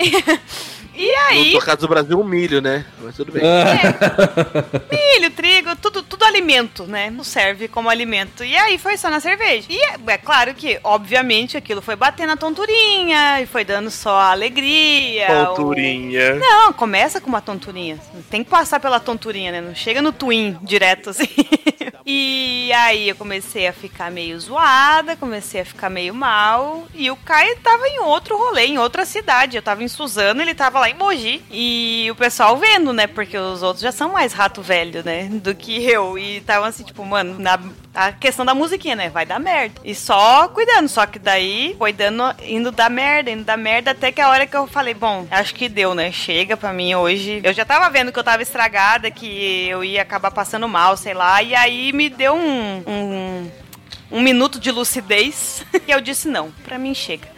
e aí, No caso do Brasil, um milho, né? Mas tudo bem. milho, trigo, tudo, tudo alimento, né? Não serve como alimento. E aí foi só na cerveja. E é, é claro que, obviamente, aquilo foi batendo a tonturinha e foi dando só a alegria. Tonturinha. Não, começa com uma tonturinha. Tem que passar pela tonturinha, né? Não chega no twin direto assim. e aí eu comecei a ficar meio zoada, comecei a ficar meio mal. E o Caio tava em outro rolê, em outra cidade. Eu tava em Suzano, ele tava lá em Mogi. E o pessoal vendo, né? Porque os outros já são mais rato velho, né? Do que eu. E tava assim, tipo, mano, na, a questão da musiquinha, né? Vai dar merda. E só cuidando. Só que daí foi dando, indo dar merda, indo dar merda, até que a hora que eu falei, bom, acho que deu, né? Chega pra mim hoje. Eu já tava vendo que eu tava estragada, que eu ia acabar passando mal, sei lá. E aí me deu um. um um minuto de lucidez e eu disse não, pra mim chega.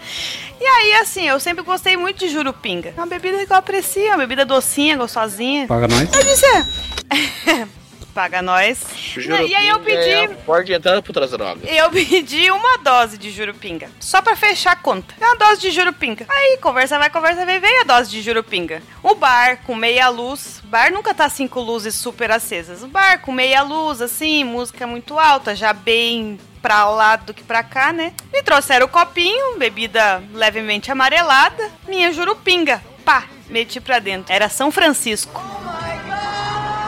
E aí, assim, eu sempre gostei muito de jurupinga. É uma bebida que eu aprecio, uma bebida docinha, gostosinha. Paga nós. Eu disse, é. Paga nós. E aí eu pedi. É porta de entrada para outras drogas. Eu pedi uma dose de jurupinga. Só pra fechar a conta. Uma dose de jurupinga. Aí, conversa vai, conversa vem, veio a dose de jurupinga. O bar com meia luz. Bar nunca tá assim com luzes super acesas. O bar com meia luz, assim, música muito alta, já bem pra lá do que pra cá, né? Me trouxeram o copinho, bebida levemente amarelada. Minha jurupinga. Pá, meti pra dentro. Era São Francisco.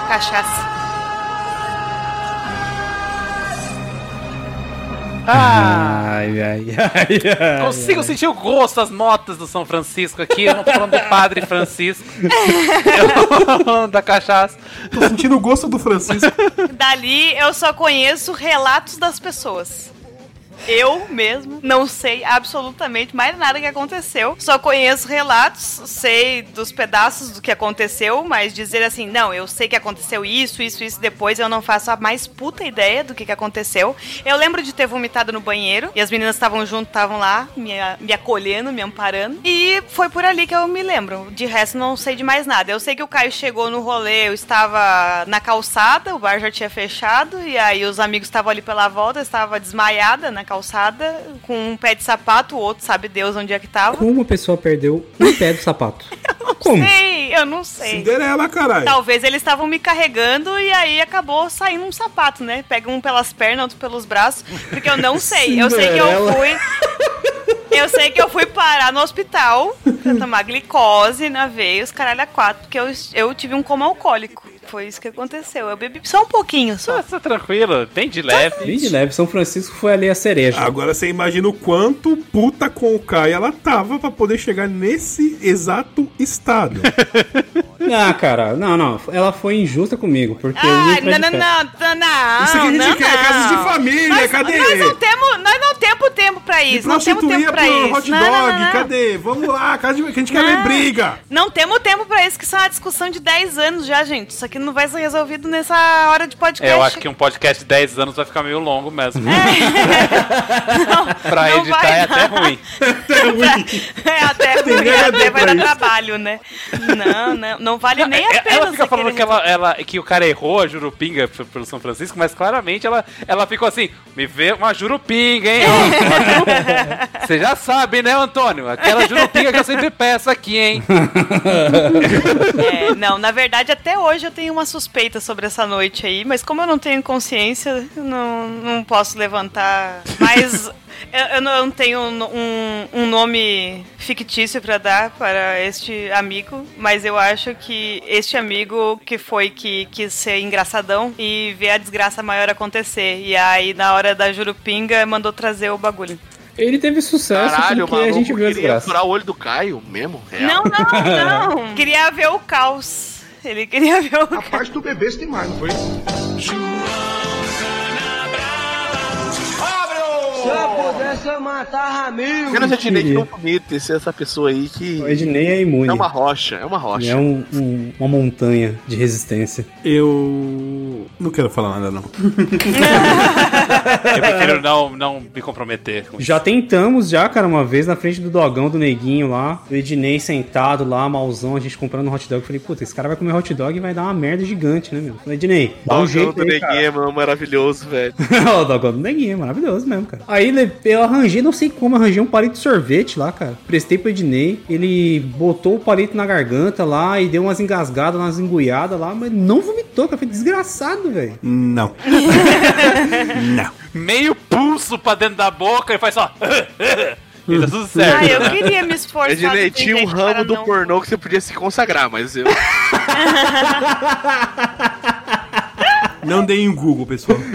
Cachaça. Ai, ai, ai, ai. consigo sentir o gosto das notas do São Francisco aqui. Eu não tô falando do Padre Francisco. Eu- da cachaça. Tô sentindo o gosto do Francisco. Dali eu só conheço relatos das pessoas. Eu mesmo não sei absolutamente mais nada que aconteceu. Só conheço relatos, sei dos pedaços do que aconteceu, mas dizer assim, não, eu sei que aconteceu isso, isso, isso depois, eu não faço a mais puta ideia do que, que aconteceu. Eu lembro de ter vomitado no banheiro e as meninas estavam junto, estavam lá, me, me acolhendo, me amparando. E foi por ali que eu me lembro. De resto, não sei de mais nada. Eu sei que o Caio chegou no rolê, eu estava na calçada, o bar já tinha fechado, e aí os amigos estavam ali pela volta, eu estava desmaiada na calçada, com um pé de sapato, o outro sabe Deus onde é que tava. Como uma pessoa perdeu um pé do sapato? Como? Sei, eu não sei. Cinderela, caralho. Talvez eles estavam me carregando e aí acabou saindo um sapato, né? Pega um pelas pernas, outro pelos braços, porque eu não sei. Eu sei que eu fui. Eu sei que eu fui parar no hospital pra tomar glicose na veia, os caralho a quatro, porque eu, eu tive um coma alcoólico. Foi isso que aconteceu. Eu bebi só um pouquinho só. Tá tranquilo, bem de leve. Bem de leve, São Francisco foi ali a cereja. Agora você imagina o quanto puta com o Caio ela tava pra poder chegar nesse exato estado. Ah, cara, não, não. Ela foi injusta comigo, porque Ah, não, não, não, não, Isso aqui a gente não, quer, não. casas de família, nós, cadê? Nós não temos, nós não temos tempo pra isso, não temos tempo pra isso. hot Não, dog, não, não, não. cadê? Vamos lá, casa de... que a gente quer ver Não. briga. Não temos tempo pra isso, que isso é uma discussão de 10 anos já, gente. Isso aqui que não vai ser resolvido nessa hora de podcast. É, eu acho que um podcast de 10 anos vai ficar meio longo mesmo. não, pra não editar vai é até dar. ruim. É até ruim, até vai dar trabalho, né? Não, não, não vale nem a É, pena. ela fica falando que, ela, ela- que o cara errou a Jurupinga pelo São Francisco, mas claramente ela, ela ficou assim: me vê uma Jurupinga, hein? Você já sabe, né, Antônio? Aquela Jurupinga que eu sempre peço aqui, hein? É, não, na verdade, até hoje eu tenho uma suspeita sobre essa noite aí, mas como eu não tenho consciência, eu não, não posso levantar. Mas eu, eu não tenho um, um nome fictício pra dar para este amigo, mas eu acho que este amigo que foi que quis ser engraçadão e ver a desgraça maior acontecer. E aí, na hora da Jurupinga, mandou trazer o bagulho. Ele teve sucesso Caralho, o porque a gente viu a queria desgraça. furar o olho do Caio mesmo? Real. Não, não, não. Queria ver o caos. Ele queria ver o caos. parte do bebê tem mais, não foi? Menos a Ednei que não bonito ser essa pessoa aí que O Ednei é imune. é uma rocha, é uma rocha. É um- um- uma montanha de resistência. Eu não quero falar nada, não. Eu prefiro não, não me comprometer com isso. Já tentamos, já, cara, uma vez na frente do dogão do neguinho lá. O Ednei sentado lá, malzão, a gente comprando um hot dog. Eu falei, puta, esse cara vai comer hot dog e vai dar uma merda gigante, né, meu? Falei, Ednei, dá um Dogão jeito do aí, neguinho cara. é mano, maravilhoso, velho. o dogão do neguinho, é maravilhoso mesmo, cara. Aí eu arranjei, não sei como, arranjei um palito de sorvete lá, cara. Prestei pro Ednei, ele botou o palito na garganta lá e deu umas engasgadas, umas engulhadas lá, mas não vomitou, cara. Foi desgraçado, velho. Não. não. Meio pulso pra dentro da boca e faz só. e tá tudo certo. Ah, eu queria me esforçar. Ednei, tinha um ramo do não- pornô que você podia se consagrar, mas eu. Não deem um Google, pessoal.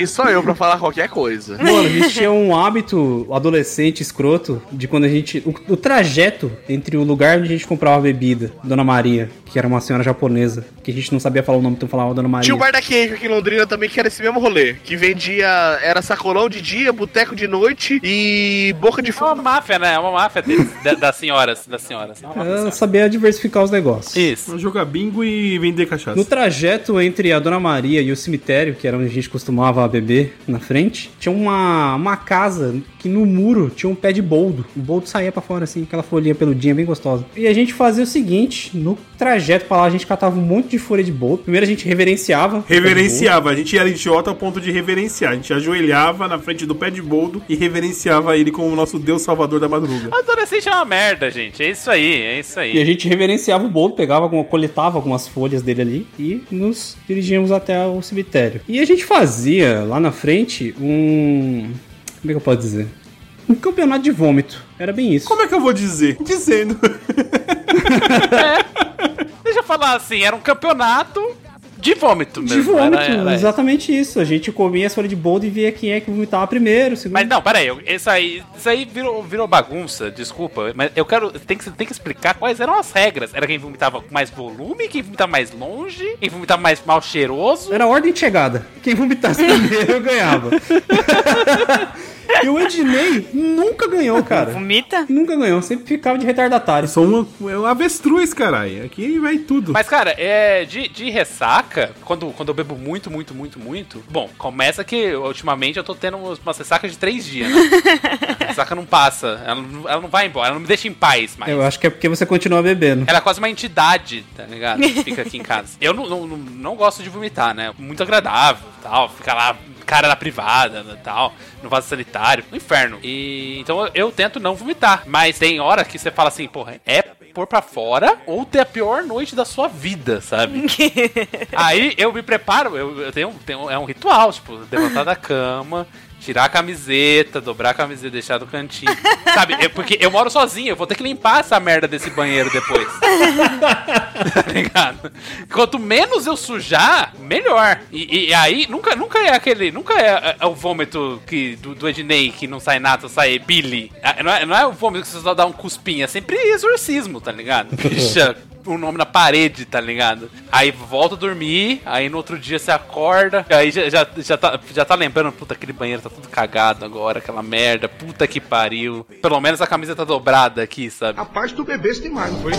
Quem sou eu pra falar qualquer coisa? Mano, a gente tinha um hábito adolescente escroto de quando a gente. O, o trajeto entre o lugar onde a gente comprava a bebida, Dona Maria, que era uma senhora japonesa, que a gente não sabia falar o nome, então falava Dona Maria. Tinha o Bar da Queijo aqui em Londrina também, que era esse mesmo rolê. Que vendia. Era sacolão de dia, boteco de noite e boca de É uma máfia, né? É uma máfia deles, da- das senhoras. Das senhoras. É uma máfia das Eu senhoras. sabia diversificar os negócios. Isso. Jogar bingo e vender cachaça. No trajeto entre a Dona Maria e o cemitério, que era onde a gente costumava beber na frente, tinha uma, uma casa que no muro tinha um pé de boldo. O boldo saía pra fora, assim, aquela folhinha peludinha bem gostosa. E a gente fazia o seguinte: no trajeto pra lá, a gente catava um monte de folha de boldo. Primeiro a gente reverenciava. Reverenciava, a gente era idiota ao ponto de reverenciar. A gente ajoelhava na frente do pé de boldo e reverenciava ele como o nosso Deus salvador da madruga. Adolescente é uma merda, gente. É isso aí, é isso E a aí. gente reverenciava o boldo, pegava, alguma, coletava algumas folhas dele ali e nos dirigíamos até o cemitério. E a gente fazia lá na frente um. Como é que eu posso dizer? Um campeonato de vômito. Era bem isso. Como é que eu vou dizer? Dizendo. Deixa eu falar assim, era um campeonato de vômito mesmo. De vômito, era- era- exatamente isso. A gente comia as folhas de boldo e via quem é que vomitava primeiro, segundo. Mas não, peraí, eu- isso aí, isso aí virou, virou bagunça, desculpa. Mas eu quero. Tem que, tem que explicar quais eram as regras. Era quem vomitava com mais volume, quem vomitava mais longe, quem vomitava mais mal cheiroso. Era a ordem de chegada. Quem vomitasse primeiro ganhava. e o Ednei nunca ganhou, cara. Vomita? Nunca ganhou, sempre ficava de retardatário. Sou um, é um avestruz, caralho. Aqui vai tudo. Mas, cara, é, de, de ressaca, quando, quando eu bebo muito, muito, muito, muito. Bom, começa que ultimamente eu tô tendo umas ressacas de três dias, né? A ressaca não passa, ela, não- ela não vai embora, ela não me deixa em paz mais. Eu acho que é porque você continua bebendo. Ela é quase uma entidade, tá ligado? Que Fica aqui em casa. Eu não, não, não, gosto de vomitar, né? Muito agradável, tal. Fica lá, cara na privada, tal. No vaso sanitário. No inferno. E então eu, eu tento não vomitar. Mas tem hora que você fala assim, porra, é pôr pra fora ou ter a pior noite da sua vida, sabe? Aí eu me preparo, eu, eu tenho, tenho. É um ritual, tipo, levantar da cama. Tirar a camiseta, dobrar a camiseta, deixar do cantinho. Sabe? Eu- porque eu moro sozinho, eu vou ter que limpar essa merda desse banheiro depois. tá ligado? Quanto menos eu sujar, melhor. E, e aí, nunca, nunca é aquele. Nunca é, é o vômito que, do, do Ednei que não sai nada, sai Billy. Ah, Não é, não é o vômito que você só dá um cuspinho, é sempre exorcismo, tá ligado? Bicha o nome na parede, tá ligado? Aí volta a dormir, aí no outro dia você acorda, aí já, já, já, tá, já tá lembrando, puta, aquele banheiro tá tudo cagado agora, aquela merda, puta que pariu. Pelo menos a camisa tá dobrada aqui, sabe? A parte do bebê tem mais, não foi?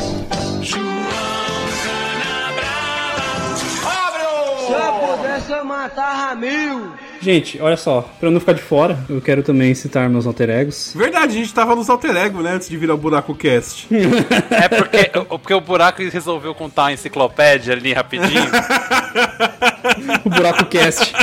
Gente, olha só, pra eu não ficar de fora, eu quero também citar meus alter egos. Verdade, a gente tava nos alter ego, né? Antes de virar o buraco cast. É porque, porque o buraco resolveu contar a enciclopédia ali rapidinho. O Buraco Cast.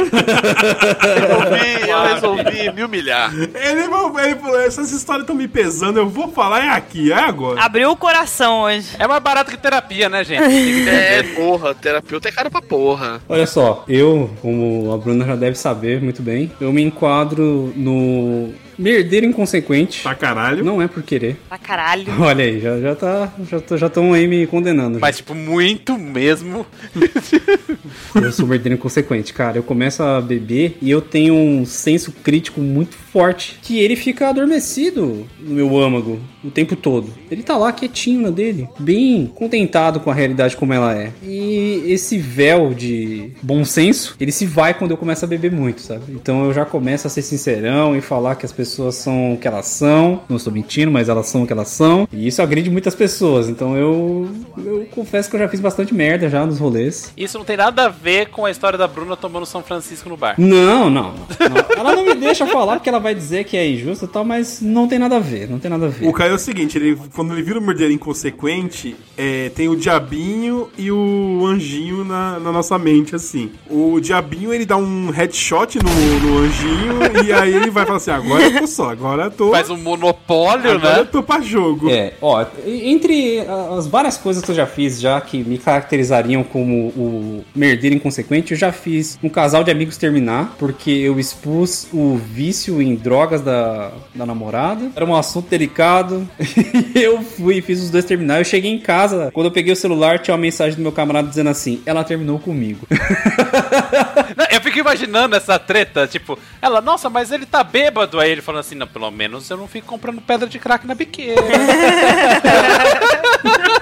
resolvi, eu resolvi me humilhar. Ele, ele falou: essas histórias estão me pesando, eu vou falar é aqui, é agora. Abriu o coração hoje. É mais barato que terapia, né, gente? É, porra, terapeuta é cara pra porra. Olha só, eu, como a Bruna já deve saber muito bem, eu me enquadro no merdeiro inconsequente. Pra caralho. Não é por querer. Pra caralho. Olha aí, já, já tá. Já já estão aí me condenando. Mas, tipo, muito mesmo. Eu sou merdeiro inconsequente, cara. Eu começo a beber e eu tenho um senso crítico muito forte. Que ele fica adormecido no meu âmago o tempo todo. Ele tá lá quietinho na dele, bem contentado com a realidade como ela é. E esse véu de bom senso, ele se vai quando eu começo a beber muito, sabe? Então eu já começo a ser sincerão e falar que as pessoas são o que elas são. Não estou mentindo, mas elas são o que elas são. E isso agride muitas pessoas. Então eu, eu confesso que eu já fiz bastante merda já nos rolês. Isso não tem nada a ver com a história da Bruna tomando São Francisco no bar. Não, não, não. Ela não me deixa falar porque ela vai dizer que é injusto e tal, mas não tem nada a ver, não tem nada a ver. O Caio é o seguinte, ele, quando ele vira o merdeiro inconsequente, é, tem o diabinho e o anjinho na, na nossa mente, assim. O diabinho, ele dá um headshot no, no anjinho e aí ele vai falar assim, agora eu tô só, agora eu tô... Faz um monopólio, agora eu né? tô pra jogo. É, ó, entre as várias coisas que eu já fiz já que me caracterizariam como o merdeiro inconsequente, eu já fiz um casal de amigos terminar, porque eu expus o vício em drogas da, da namorada. Era um assunto delicado. eu fui e fiz os dois terminar. Eu cheguei em casa, quando eu peguei o celular, tinha uma mensagem do meu camarada dizendo assim: ela terminou comigo. Não, Eu fico imaginando essa treta, tipo, ela, nossa, mas ele tá bêbado. Aí ele falando assim, não, pelo menos eu não fico comprando pedra de crack na biqueira.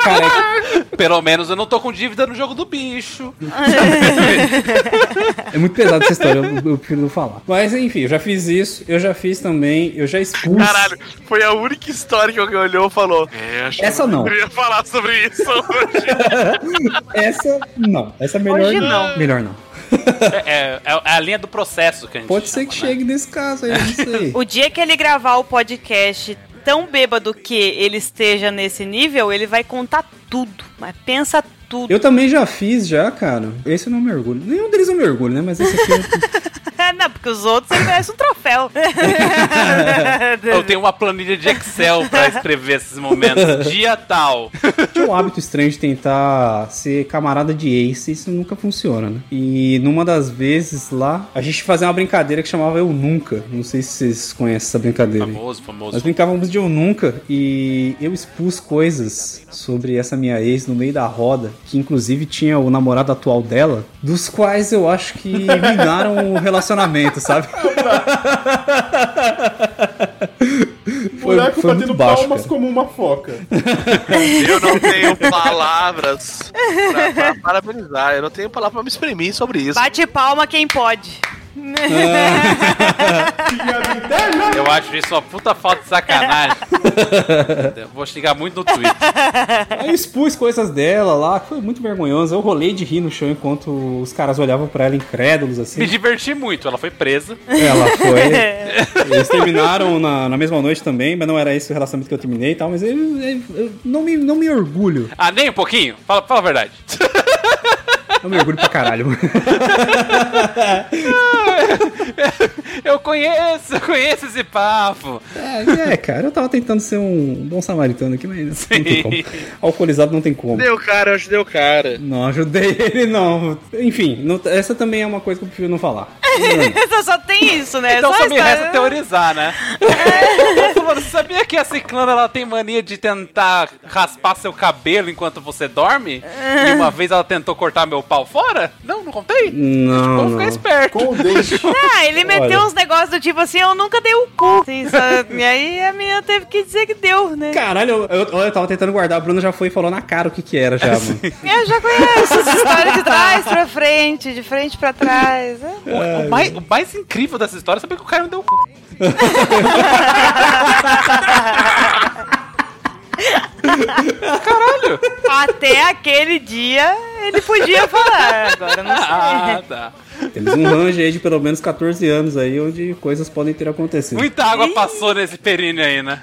Cara, pelo menos eu não tô com dívida no jogo do bicho. É muito pesado essa história, eu, eu prefiro não falar. Mas enfim, eu já fiz isso, eu já fiz também, eu já expus. Caralho, foi a única história que alguém olhou e falou. É, acho Essa que não. eu ia falar sobre isso hoje. Essa não, essa é melhor Hoje não. Melhor não. É, é- é a linha do processo que a gente Pode ser chama, que né? chegue nesse caso aí, não sei. O dia que ele gravar o podcast tão bêbado que ele esteja nesse nível, ele vai contar tudo. Mas pensa tudo. Eu também já fiz, já, cara. Esse eu não me orgulho. Nenhum deles eu me orgulho, né? Mas esse aqui eu... não, porque os outros ele merece um troféu. Eu tenho uma planilha de Excel pra escrever esses momentos. Dia tal. tinha o hábito estranho de tentar ser camarada de ace, isso nunca funciona, né? E numa das vezes lá, a gente fazia uma brincadeira que chamava Eu Nunca. Não sei se vocês conhecem essa brincadeira. aí. Famoso, Nós famoso. brincávamos de Eu Nunca e eu expus coisas sobre essa minha ex no meio da roda, que inclusive tinha o namorado atual dela, dos quais eu acho que minaram o relacionamento, sabe? foi, Moleque foi muito baixo, cara. como uma foca. Eu não tenho palavras pra, pra parabenizar. Eu não tenho palavra pra me exprimir sobre isso. Bate palma quem pode. Eu acho isso uma puta falta de sacanagem. Eu vou xingar muito no Twitter. Aí eu expus coisas dela lá, que foi muito vergonhoso. Eu rolei de rir no chão enquanto os caras olhavam pra ela incrédulos, assim. Me diverti muito. Ela foi presa. Ela foi. Eles terminaram na, na mesma noite também, mas não era esse o relacionamento que eu terminei e tal, mas eu, eu- eu não, me, não me orgulho. Ah, nem um pouquinho? Fala, fala a verdade. Eu me orgulho pra caralho. Eu conheço, eu conheço esse papo. É, é, cara, eu tava tentando ser um bom samaritano aqui, mas não tem como. Alcoolizado não tem como. Deu cara, eu ajudei o cara. Não ajudei ele, não. Enfim, não- essa também é uma coisa que eu prefiro não falar. Só, só tem isso, né? Então só só me resta teorizar, né? mano, você sabia que a ciclana ela tem mania de tentar raspar seu cabelo enquanto você dorme? E uma vez ela tentou cortar meu pau fora? Não, não contei? Não, Vamos ficar não. esperto. Com o dente. Ah, ele meteu Olha. uns negócios do tipo assim, eu nunca dei o cu. Assim, só- E aí a menina teve que dizer que deu, né? Caralho, eu, eu, eu tava tentando guardar, a Bruna já foi e falou na cara o que que era já, mano. Eu já conheço essa história de trás pra frente, de frente pra trás. É. O, o mais, o mais incrível dessa história é saber que o cara não deu o cu. Caralho! Até aquele dia ele podia falar, agora eu não sei. Ah, tá. Temos um range aí de pelo menos 14 anos aí, onde coisas podem ter acontecido. Muita água passou nesse períneo aí, né?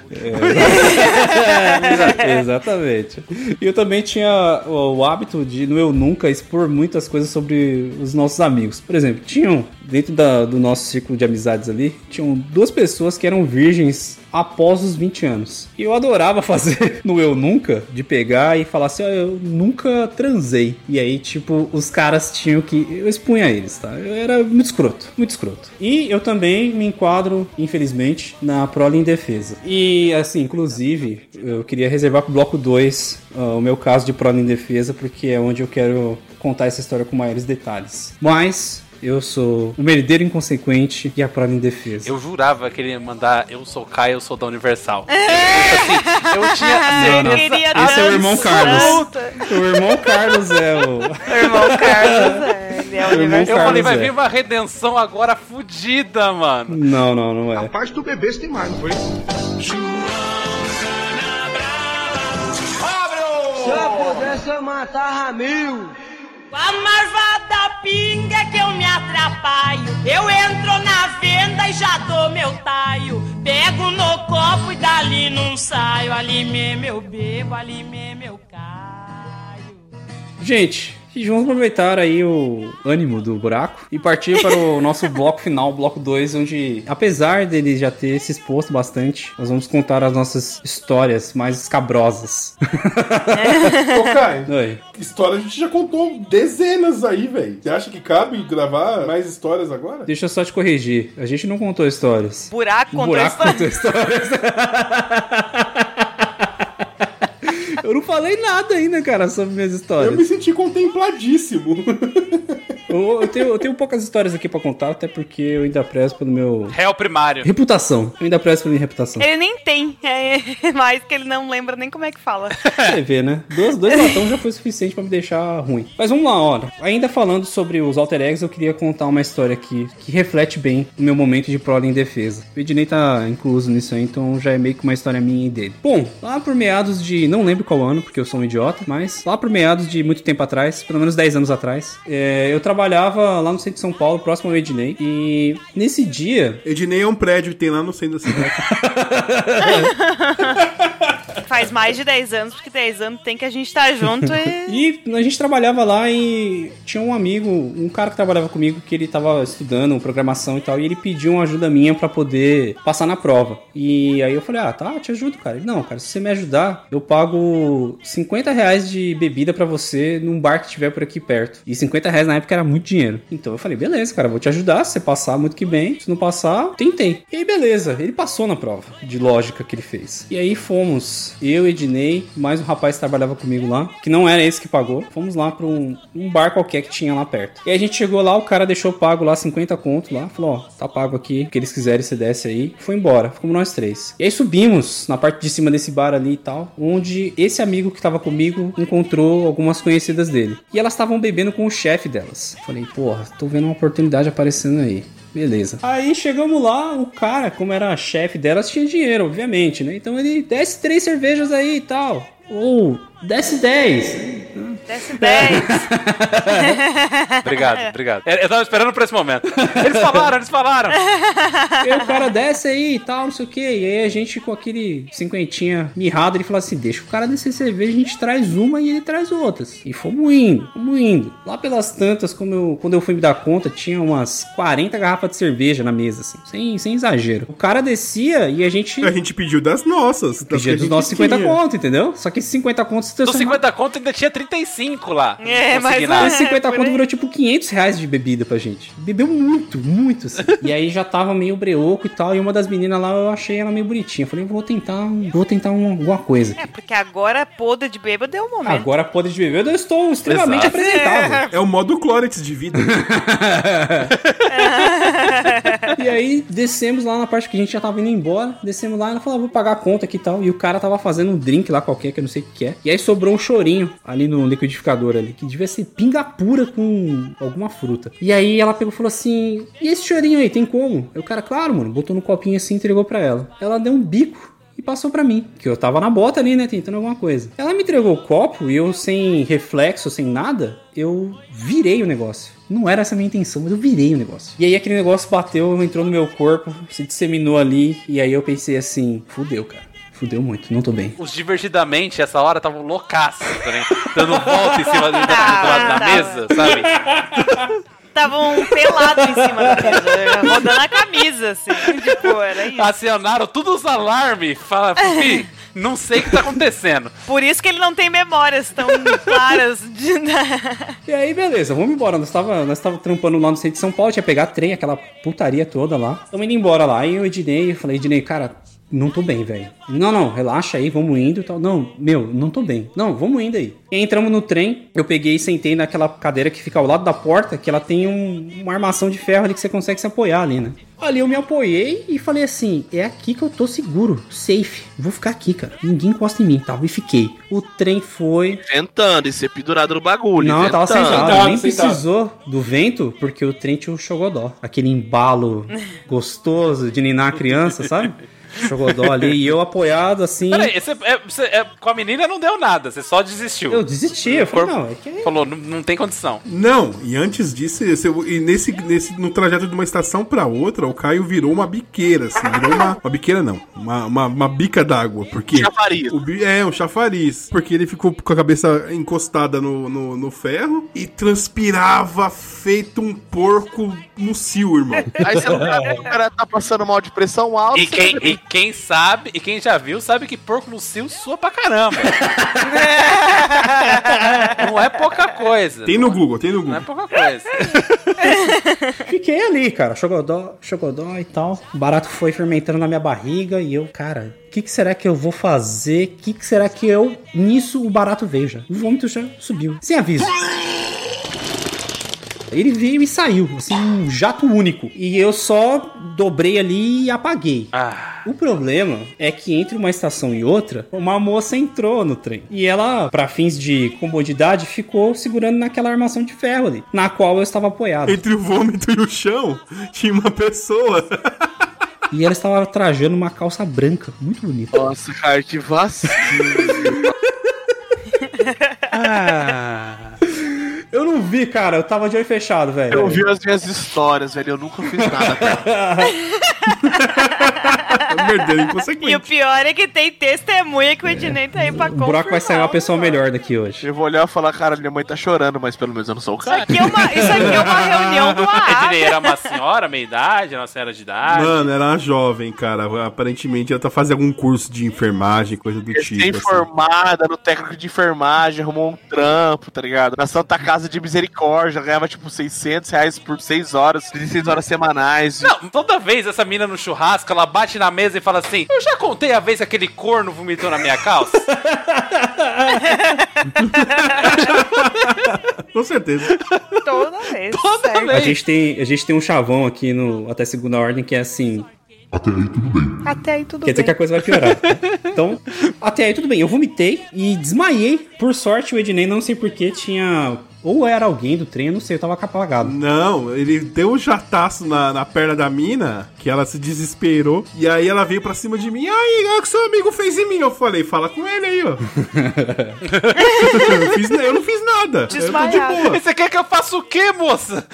É, exatamente. E eu também tinha o, o hábito de, no Eu Nunca, expor muitas coisas sobre os nossos amigos. Por exemplo, tinham, dentro da- do nosso círculo de amizades ali, tinham duas pessoas que eram virgens após os 20 anos. E eu adorava fazer no Eu Nunca, de pegar e falar assim, ó, eu nunca transei. E aí, tipo, os caras tinham que... Eu expunha eles, tá? Eu era muito escroto, muito escroto. E eu também me enquadro, infelizmente, na prole em defesa. E, assim, inclusive, eu queria reservar pro bloco 2 o meu caso de prole em defesa, porque é onde eu quero contar essa história com maiores detalhes. Mas... Eu sou o merdeiro inconsequente e a prole em defesa. Eu jurava que ele ia mandar Eu sou Kai, eu sou da Universal. Assim, eu tinha Não, não. Esse é o irmão Carlos. O irmão Carlos é o. O irmão Carlos, é, ele é o O irmão universo. Eu falei, vai Carlos, é. vir uma redenção agora fudida, mano. Não, não, não é. parte tu bebeste demais, não foi? Se eu pudesse, eu matava mil. A marvada pinga que eu me atrapalho. Eu entro na venda e já dou meu taio. Pego no copo e dali não saio. Ali mesmo eu bebo, ali mesmo eu caio. Gente, e vamos aproveitar aí o ânimo do buraco e partir para o nosso bloco final, bloco 2, onde, apesar dele já ter se exposto bastante, nós vamos contar as nossas histórias mais escabrosas. Ô, Caio, Oi. história a gente já contou dezenas aí, velho. Você acha que cabe gravar mais histórias agora? Deixa eu só te corrigir. A gente não contou histórias. Buraco O contou buraco história. contou histórias. Eu falei nada ainda, cara, sobre minhas Eu histórias. me senti contempladíssimo. Eu, eu tenho, eu tenho poucas histórias aqui pra contar, até porque eu ainda prezo pelo meu. Réu primário. Reputação. Eu ainda prezo pela minha reputação. Ele nem tem, é mais que ele não lembra nem como é que fala. Você vê, né? Dois, dois latão já foi suficiente pra me deixar ruim. Mas vamos lá, olha. Ainda falando sobre os alter eggs, eu queria contar uma história aqui que reflete bem o meu momento de prole em defesa. O Ednei tá incluso nisso aí, então já é meio que uma história minha e dele. Bom, lá por meados de. Não lembro qual ano, porque eu sou um idiota, mas lá por meados de muito tempo atrás, pelo menos 10 anos atrás, é, eu trabalhava lá no centro de São Paulo, próximo ao Ednei. E nesse dia, Ednei é um prédio que tem lá no centro da cidade. Faz mais de 10 anos, porque 10 anos tem que a gente tá junto e. E a gente trabalhava lá e tinha um amigo, um cara que trabalhava comigo que ele tava estudando programação e tal, e ele pediu uma ajuda minha pra poder passar na prova. E aí eu falei, ah, tá, te ajudo, cara. Ele, não, cara, se você me ajudar, eu pago 50 reais de bebida pra você num bar que tiver por aqui perto. E 50 reais na época era muito dinheiro. Então eu falei, beleza, cara, vou te ajudar. Se você passar, muito que bem. Se não passar, tentei. E aí, beleza, ele passou na prova de lógica que ele fez. E aí fomos, eu, Ednei, mais um rapaz que trabalhava comigo lá, que não era esse que pagou. Fomos lá pra um, um bar qualquer que tinha lá perto. E a gente chegou lá, o cara deixou pago lá 50 conto lá, falou, ó, tá pago aqui, o que eles quiserem você desce aí. Foi embora, ficamos nós três. E aí subimos na parte de cima desse bar ali e tal, onde esse amigo que tava comigo encontrou algumas conhecidas dele. E elas estavam bebendo com o chefe delas. Falei, porra, tô vendo uma oportunidade aparecendo aí. Beleza. Aí chegamos lá, o cara, como era chefe delas, tinha dinheiro, obviamente, né? Então ele desce três cervejas aí e tal. Ou desce dez. Desce 10. Obrigado, obrigado. Eu eu tava esperando por esse momento. Eles falaram, eles falaram. E aí o cara desce aí e tal, não sei o que. E aí a gente com aquele cinquentinha mirrado, ele falou assim: deixa o cara descer cerveja, a gente traz uma e ele traz outras. E fomos indo, fomos indo. Lá pelas tantas, como eu, quando eu fui me dar conta, tinha umas 40 garrafas de cerveja na mesa, assim, sem, sem exagero. O cara descia e a gente A gente pediu das nossas. das pedia a dos nossos 50 tinha. conto, entendeu? Só que esses 50 contos Dos 50 conto ainda tinha 35 5 lá. É, mas-. Esse 50 por conto virou tipo 500 reais de bebida pra gente. Bebeu muito, muito. assim. e aí já tava meio breoco e tal. E uma das meninas lá eu achei ela meio bonitinha. Falei, vou tentar, vou tentar um- alguma coisa. É, porque agora podre de bêbado deu um momento. Agora podre de beber, eu estou extremamente Exato. apresentável. É o modo Clórex de vida. E aí descemos lá na parte que a gente já tava indo embora. Descemos lá e ela falou, ah, vou pagar a conta aqui e tal. E o cara tava fazendo um drink lá qualquer, que eu não sei o que é. E aí sobrou um chorinho ali no liquidificador ali, que devia ser pinga pura com alguma fruta. E aí ela pegou e falou assim: E esse chorinho aí, tem como? Aí o cara, claro, mano, botou no copinho assim e entregou pra ela. Ela deu um bico. E passou pra mim, que eu tava na bota ali, né, tentando alguma coisa. Ela me entregou o copo e eu, sem reflexo, sem nada, eu virei o negócio. Não era essa a minha intenção, mas eu virei o negócio. E aí aquele negócio bateu, entrou no meu corpo, se disseminou ali, e aí eu pensei assim, fudeu, cara. Fudeu muito, não tô bem. Os divertidamente, essa hora, estavam loucaços, tá ligado? Dando volta em cima do, do lado da mesa, sabe? Estavam pelados em cima da mesa, rodando a camisa, assim. Tipo, era isso. Acionaram todos os alarmes. Fala, não sei o que tá acontecendo. Por isso que ele não tem memórias tão claras de. E aí, beleza, vamos embora. Nós tava, nós tava trampando lá no centro de São Paulo, tinha que pegar trem, aquela putaria toda lá. Tamo indo embora lá. Aí eu Ednei, eu falei, Ednei, cara, não tô bem, velho. Não, não, relaxa aí, vamos indo e tal. Não, meu, não tô bem. Não, vamos indo aí. E aí entramos no trem, eu peguei e sentei naquela cadeira que fica ao lado da porta, que ela tem um- uma armação de ferro ali que você consegue se apoiar ali, né? Ali eu me apoiei e falei assim: é aqui que eu tô seguro, safe. Vou ficar aqui, cara. Ninguém encosta em mim, tal. E fiquei. O trem foi, Tentando e ser pendurado no bagulho. não, eu tava sentado, nem sentado. precisou do vento, porque o trem tinha o chogodó. Aquele embalo gostoso de ninar a criança, sabe? Chogodó ali, e eu apoiado assim. Peraí, você, é, você- é, com a menina não deu nada, você só desistiu. Eu desisti, eu falei, não, é que é- Falou, não, não tem condição. Não, e antes disso, esse- e nesse, nesse, no trajeto de uma estação pra outra, o Caio virou uma biqueira, assim, virou uma, uma biqueira não, uma, uma, uma bica d'água, porque... Chafariz. O é, um chafariz, porque ele ficou com a cabeça encostada no, no, no ferro e transpirava feito um porco no cio, irmão. Aí você não o cara tá passando mal de pressão alta. E quem, e quem sabe, e quem já viu, sabe que porco no cio sua pra caramba. não é pouca coisa. Tem no Google, tem no Não é Google. pouca coisa. Fiquei ali, cara, chogodó, chogodó e tal. O barato foi fermentando na minha barriga e eu, cara, o que, que será que eu vou fazer? O que, que será que eu. Nisso o barato veio já. O vômito já subiu. Sem aviso. Ele veio e saiu, assim, um jato único. E eu só dobrei ali e apaguei. Ah, O problema é que entre uma estação e outra, uma moça entrou no trem. E ela, pra fins de comodidade, ficou segurando naquela armação de ferro ali, na qual eu estava apoiado. Entre o vômito e o chão, tinha uma pessoa. E ela estava trajando uma calça branca, muito bonita. Nossa, cara, que vacilo. ah. Vi, cara, eu tava de olho fechado, velho. Eu vi as minhas histórias, velho. Eu nunca fiz nada, cara. Merdeiro E o pior é que tem testemunha que o Ednei tá aí pra O buraco vai sair uma confirmar, pessoa melhor daqui hoje. Eu vou olhar e falar, cara, minha mãe tá chorando, mas pelo menos eu não sou o Isso cara. aqui é uma, isso aqui é uma reunião do A Ednei AA. era uma senhora, meia idade, era uma senhora de idade. Mano, era uma jovem, cara. Aparentemente ela tá fazendo algum curso de enfermagem, coisa do tipo. assim. Recém-formada no técnico de enfermagem, arrumou um trampo, tá ligado? Na Santa Casa de Misericórdia, ganhava tipo 600 reais por 6 horas, 16 horas semanais. Não, toda vez essa mina no churrasco, ela bate na mesa e fala assim: Eu já contei a vez que aquele corno vomitou na minha calça? Com certeza. Toda vez. Toda certo. A vez. gente, tem, a gente tem um chavão aqui no Até Segunda Ordem que é assim. Até aí tudo Quer dizer que a bem. coisa vai piorar. Então, até aí tudo bem. Eu vomitei e desmaiei. Por sorte, o Ednei, não sei porquê, tinha. Ou era alguém do trem, eu não sei, eu tava apagado. Não, ele deu um jataço na, na perna da mina, que ela se desesperou, e aí ela veio pra cima de mim. Aí, olha o que seu amigo fez em mim. Eu falei, fala com ele aí, ó. eu, não fiz, eu não fiz nada. Eu tô de Desmaiado. boa. Você quer que eu faça o quê, moça?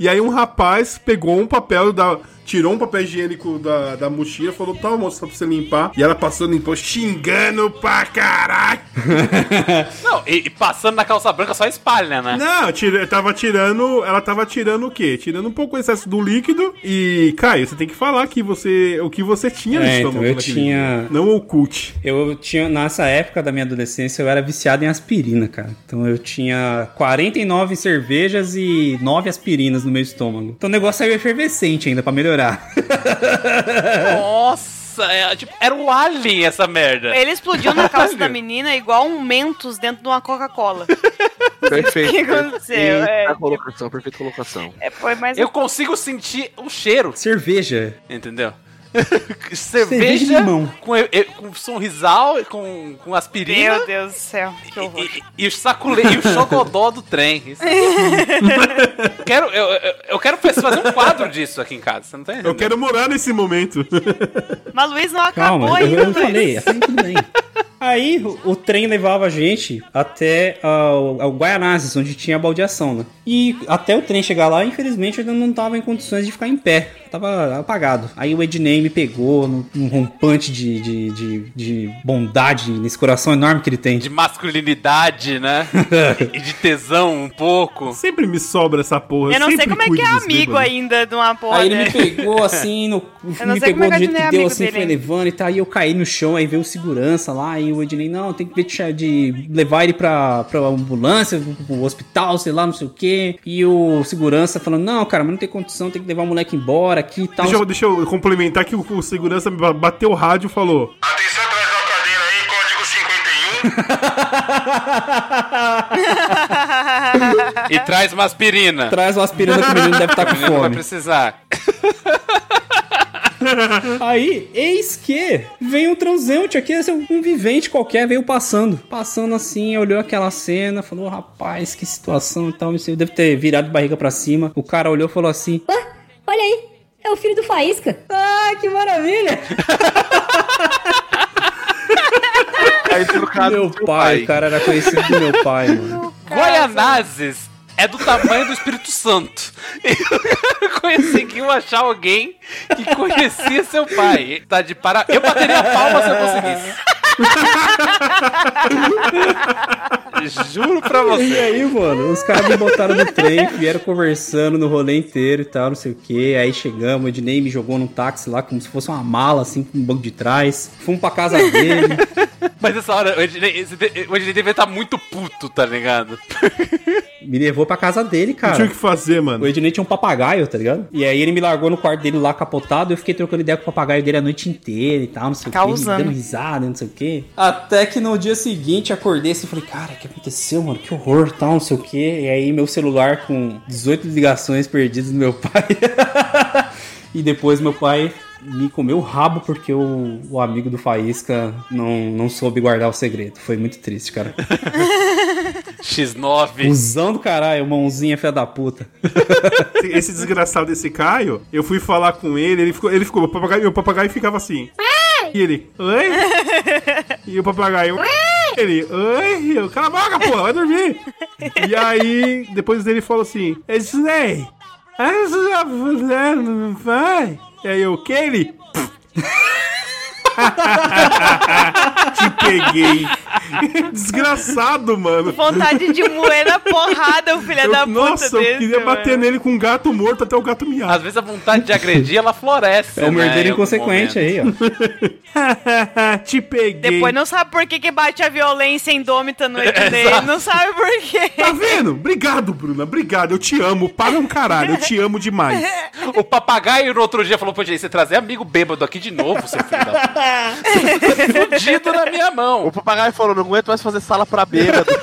E aí um rapaz pegou um papel da, tirou um papel higiênico da, da mochila, falou, tá, moça, pra você limpar. E ela passou, limpou, xingando pra caralho. Não, e, e passando na calça branca só espalha, né? Não, tira, tava tirando. Ela tava tirando o quê? Tirando um pouco o excesso do líquido. E, Caio, você tem que falar que você, o que você tinha no É, então, estômago eu naquele tinha- dia. Não oculte. Eu tinha, nessa época da minha adolescência, eu era viciado em aspirina, cara. Então eu tinha 49 cervejas e 9 aspirinas no meu estômago. Então o negócio saiu efervescente ainda pra melhorar. Nossa, é, tipo, era um alien essa merda. Ele explodiu na calça da menina igual um Mentos dentro de uma Coca-Cola. Perfeito. O que aconteceu? É, Perfeita colocação, perfeita colocação. É, foi mais Eu consigo sentir o cheiro, Cerveja. entendeu? Cerveja de Cerveja limão. com, e- e- com sorrisal, com, com aspirina Meu Deus do céu, que horror. e, e o saculê e o chogodó do trem. Isso. quero, eu, eu, eu quero fazer um quadro disso aqui em casa, você não tá entendendo? Eu quero morar nesse momento. Mas Luiz não acabou Calma, eu, ainda, eu Luiz. falei, aí tudo bem. Aí o, o trem levava a gente até ao, ao Guaianazes, onde tinha a baldeação, né? E até o trem chegar lá, infelizmente, eu não tava em condições de ficar em pé. Tava apagado. Aí o Ednei me pegou num, rompante de, de, de, de bondade nesse coração enorme que ele tem. De masculinidade, né? e de tesão um pouco. Sempre me sobra essa porra. Eu não sei como é que é amigo bêbados. ainda de uma porra Aí ele me pegou assim, no, Eu não me sei pegou como é que do a jeito é que deu, amigo assim, dele foi levando e tal. Aí eu caí no chão, aí veio o segurança lá, e o Ednei, não, tem que ver de, levar ele pra, pra ambulância, pro, hospital, sei lá, não sei o quê. E o segurança falando, não, cara, mas não tem condição, tem que levar o moleque embora aqui e tal. Deixa eu, deixa eu complementar que o, o segurança bateu o rádio e falou: Atenção atrás da cadeira aí, código 51. E traz uma aspirina. Traz uma aspirina que o menino deve estar O com menino vai fome. precisar. Aí, eis que vem um transeunte aqui, é um vivente qualquer, veio passando. Passando assim, olhou aquela cena, falou, rapaz, que situação e tal. Eu devo ter virado de barriga pra cima. O cara olhou e falou assim: Ué, olha aí, é o filho do Faísca. Ah, que maravilha! Aí trocado meu seu pai, o cara era conhecido do meu pai, mano. Guaianazes é do tamanho do Espírito Santo. Eu conseguiu achar alguém que conhecia seu pai. Tá de para... Eu bateria a palma se eu conseguisse. Juro pra E você. aí, mano, os caras me botaram no trem, vieram conversando no rolê inteiro e tal, não sei o que. Aí chegamos, o Ednei me jogou num táxi lá, como se fosse uma mala, assim, com um banco de trás. Fomos pra casa dele. Mas essa hora, o Ednei, o Ednei devia estar muito puto, tá ligado? me levou pra casa dele, Não tinha o cara. que fazer, mano. O Ednei tinha um papagaio, tá ligado? E aí ele me largou no quarto dele lá capotado, eu fiquei trocando ideia com o papagaio dele a noite inteira e tal, não sei o que, Causando. dando risada, não sei o que. Até que no dia seguinte acordei assim e falei, cara, o que aconteceu, mano? Que horror, tal, não sei o que. E aí meu celular com 18 ligações perdidas do meu pai. e depois meu pai me comeu o rabo porque o, o amigo do Faísca não, não soube guardar o segredo. Foi muito triste, cara. X9. Usão do caralho, mãozinha filha da puta. Esse desgraçado desse Caio, eu fui falar com ele, ele ficou, ele ficou, o papagaio, meu papagaio ficava assim. E ele, oi? E o papagaio, ele, oi? Eu, cala a boca, porra, vai dormir. E aí, depois dele falou assim, Ednei, você já fudendo, vai? E aí eu, ele? Te peguei. Desgraçado, mano. Vontade de moer na porrada, o filho Eu- da puta nossa, desse, eu queria bater mano. nele com um gato morto até o gato miar. Às vezes a vontade de agredir, ela floresce. É o né, merdeiro inconsequente momento. aí, ó. Te peguei. Depois não sabe por que, que bate a violência indômita no Ednei. Exato. Não sabe por quê. Tá vendo? Obrigado, Bruna. Obrigado. Eu te amo. Para um caralho. Eu te amo demais. O papagaio no outro dia falou, pô, gente, você trazer amigo bêbado aqui de novo, seu filho da puta. Fudido na minha mão. O papagaio falou, não aguento mais fazer sala pra bêbado.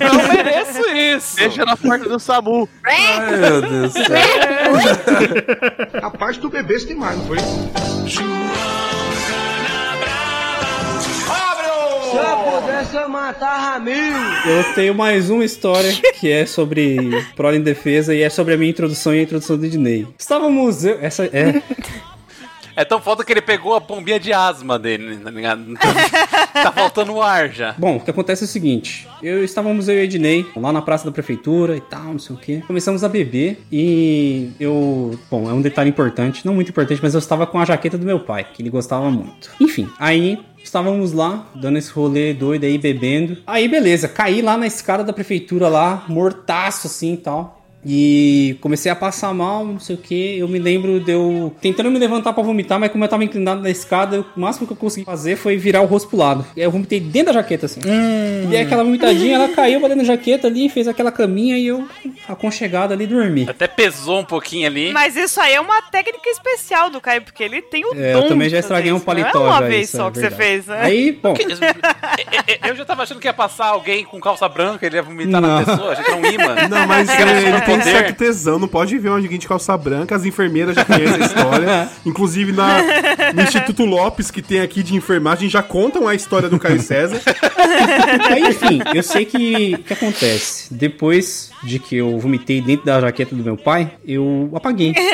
Eu não mereço isso. Deixa na porta do SAMU. Ai, meu Deus do céu. A parte do bebê tem mais, não foi? Se eu pudesse, eu matava mil. Eu tenho mais uma história que é sobre Prole em Defesa e é sobre a minha introdução e a introdução do Ednei. Estávamos. eu- Essa é. É tão foda que ele pegou a bombinha de asma dele, tá ligado? tá faltando ar já. Bom, o que acontece é o seguinte: eu estávamos eu e Ednei lá na praça da prefeitura e tal, não sei o que. Começamos a beber e eu. Bom, é um detalhe importante, não muito importante, mas eu estava com a jaqueta do meu pai, que ele gostava muito. Enfim, aí Estávamos lá, dando esse rolê doido aí, bebendo. Aí, beleza, caí lá na escada da prefeitura lá, mortaço assim e tal. E comecei a passar mal, não sei o que. Eu me lembro de eu tentando me levantar pra vomitar, mas como eu tava inclinado na escada, o máximo que eu consegui fazer foi virar o rosto pro lado. E aí eu vomitei dentro da jaqueta, assim. E aí aquela vomitadinha, ela caiu pra dentro da jaqueta ali, fez aquela caminha e eu, aconchegado ali, dormi. Até pesou um pouquinho ali. Mas isso aí é uma técnica especial do Caio, porque ele tem o É, dom eu também já estraguei um isso. paletó Não é uma já, vez isso só é que você fez, né? Aí, bom, Eu já tava achando que ia passar alguém com calça branca, ele ia vomitar na Não. pessoa, a gente é um imã. Não, mas é, ele tem certo tesão, não pode ver onde alguém de calça branca, as enfermeiras já conhecem a história. Inclusive na, no Instituto Lopes, que tem aqui de enfermagem, já contam a história do Caio César. Aí, enfim, eu sei que o que acontece. Depois de que eu vomitei dentro da jaqueta do meu pai, eu apaguei.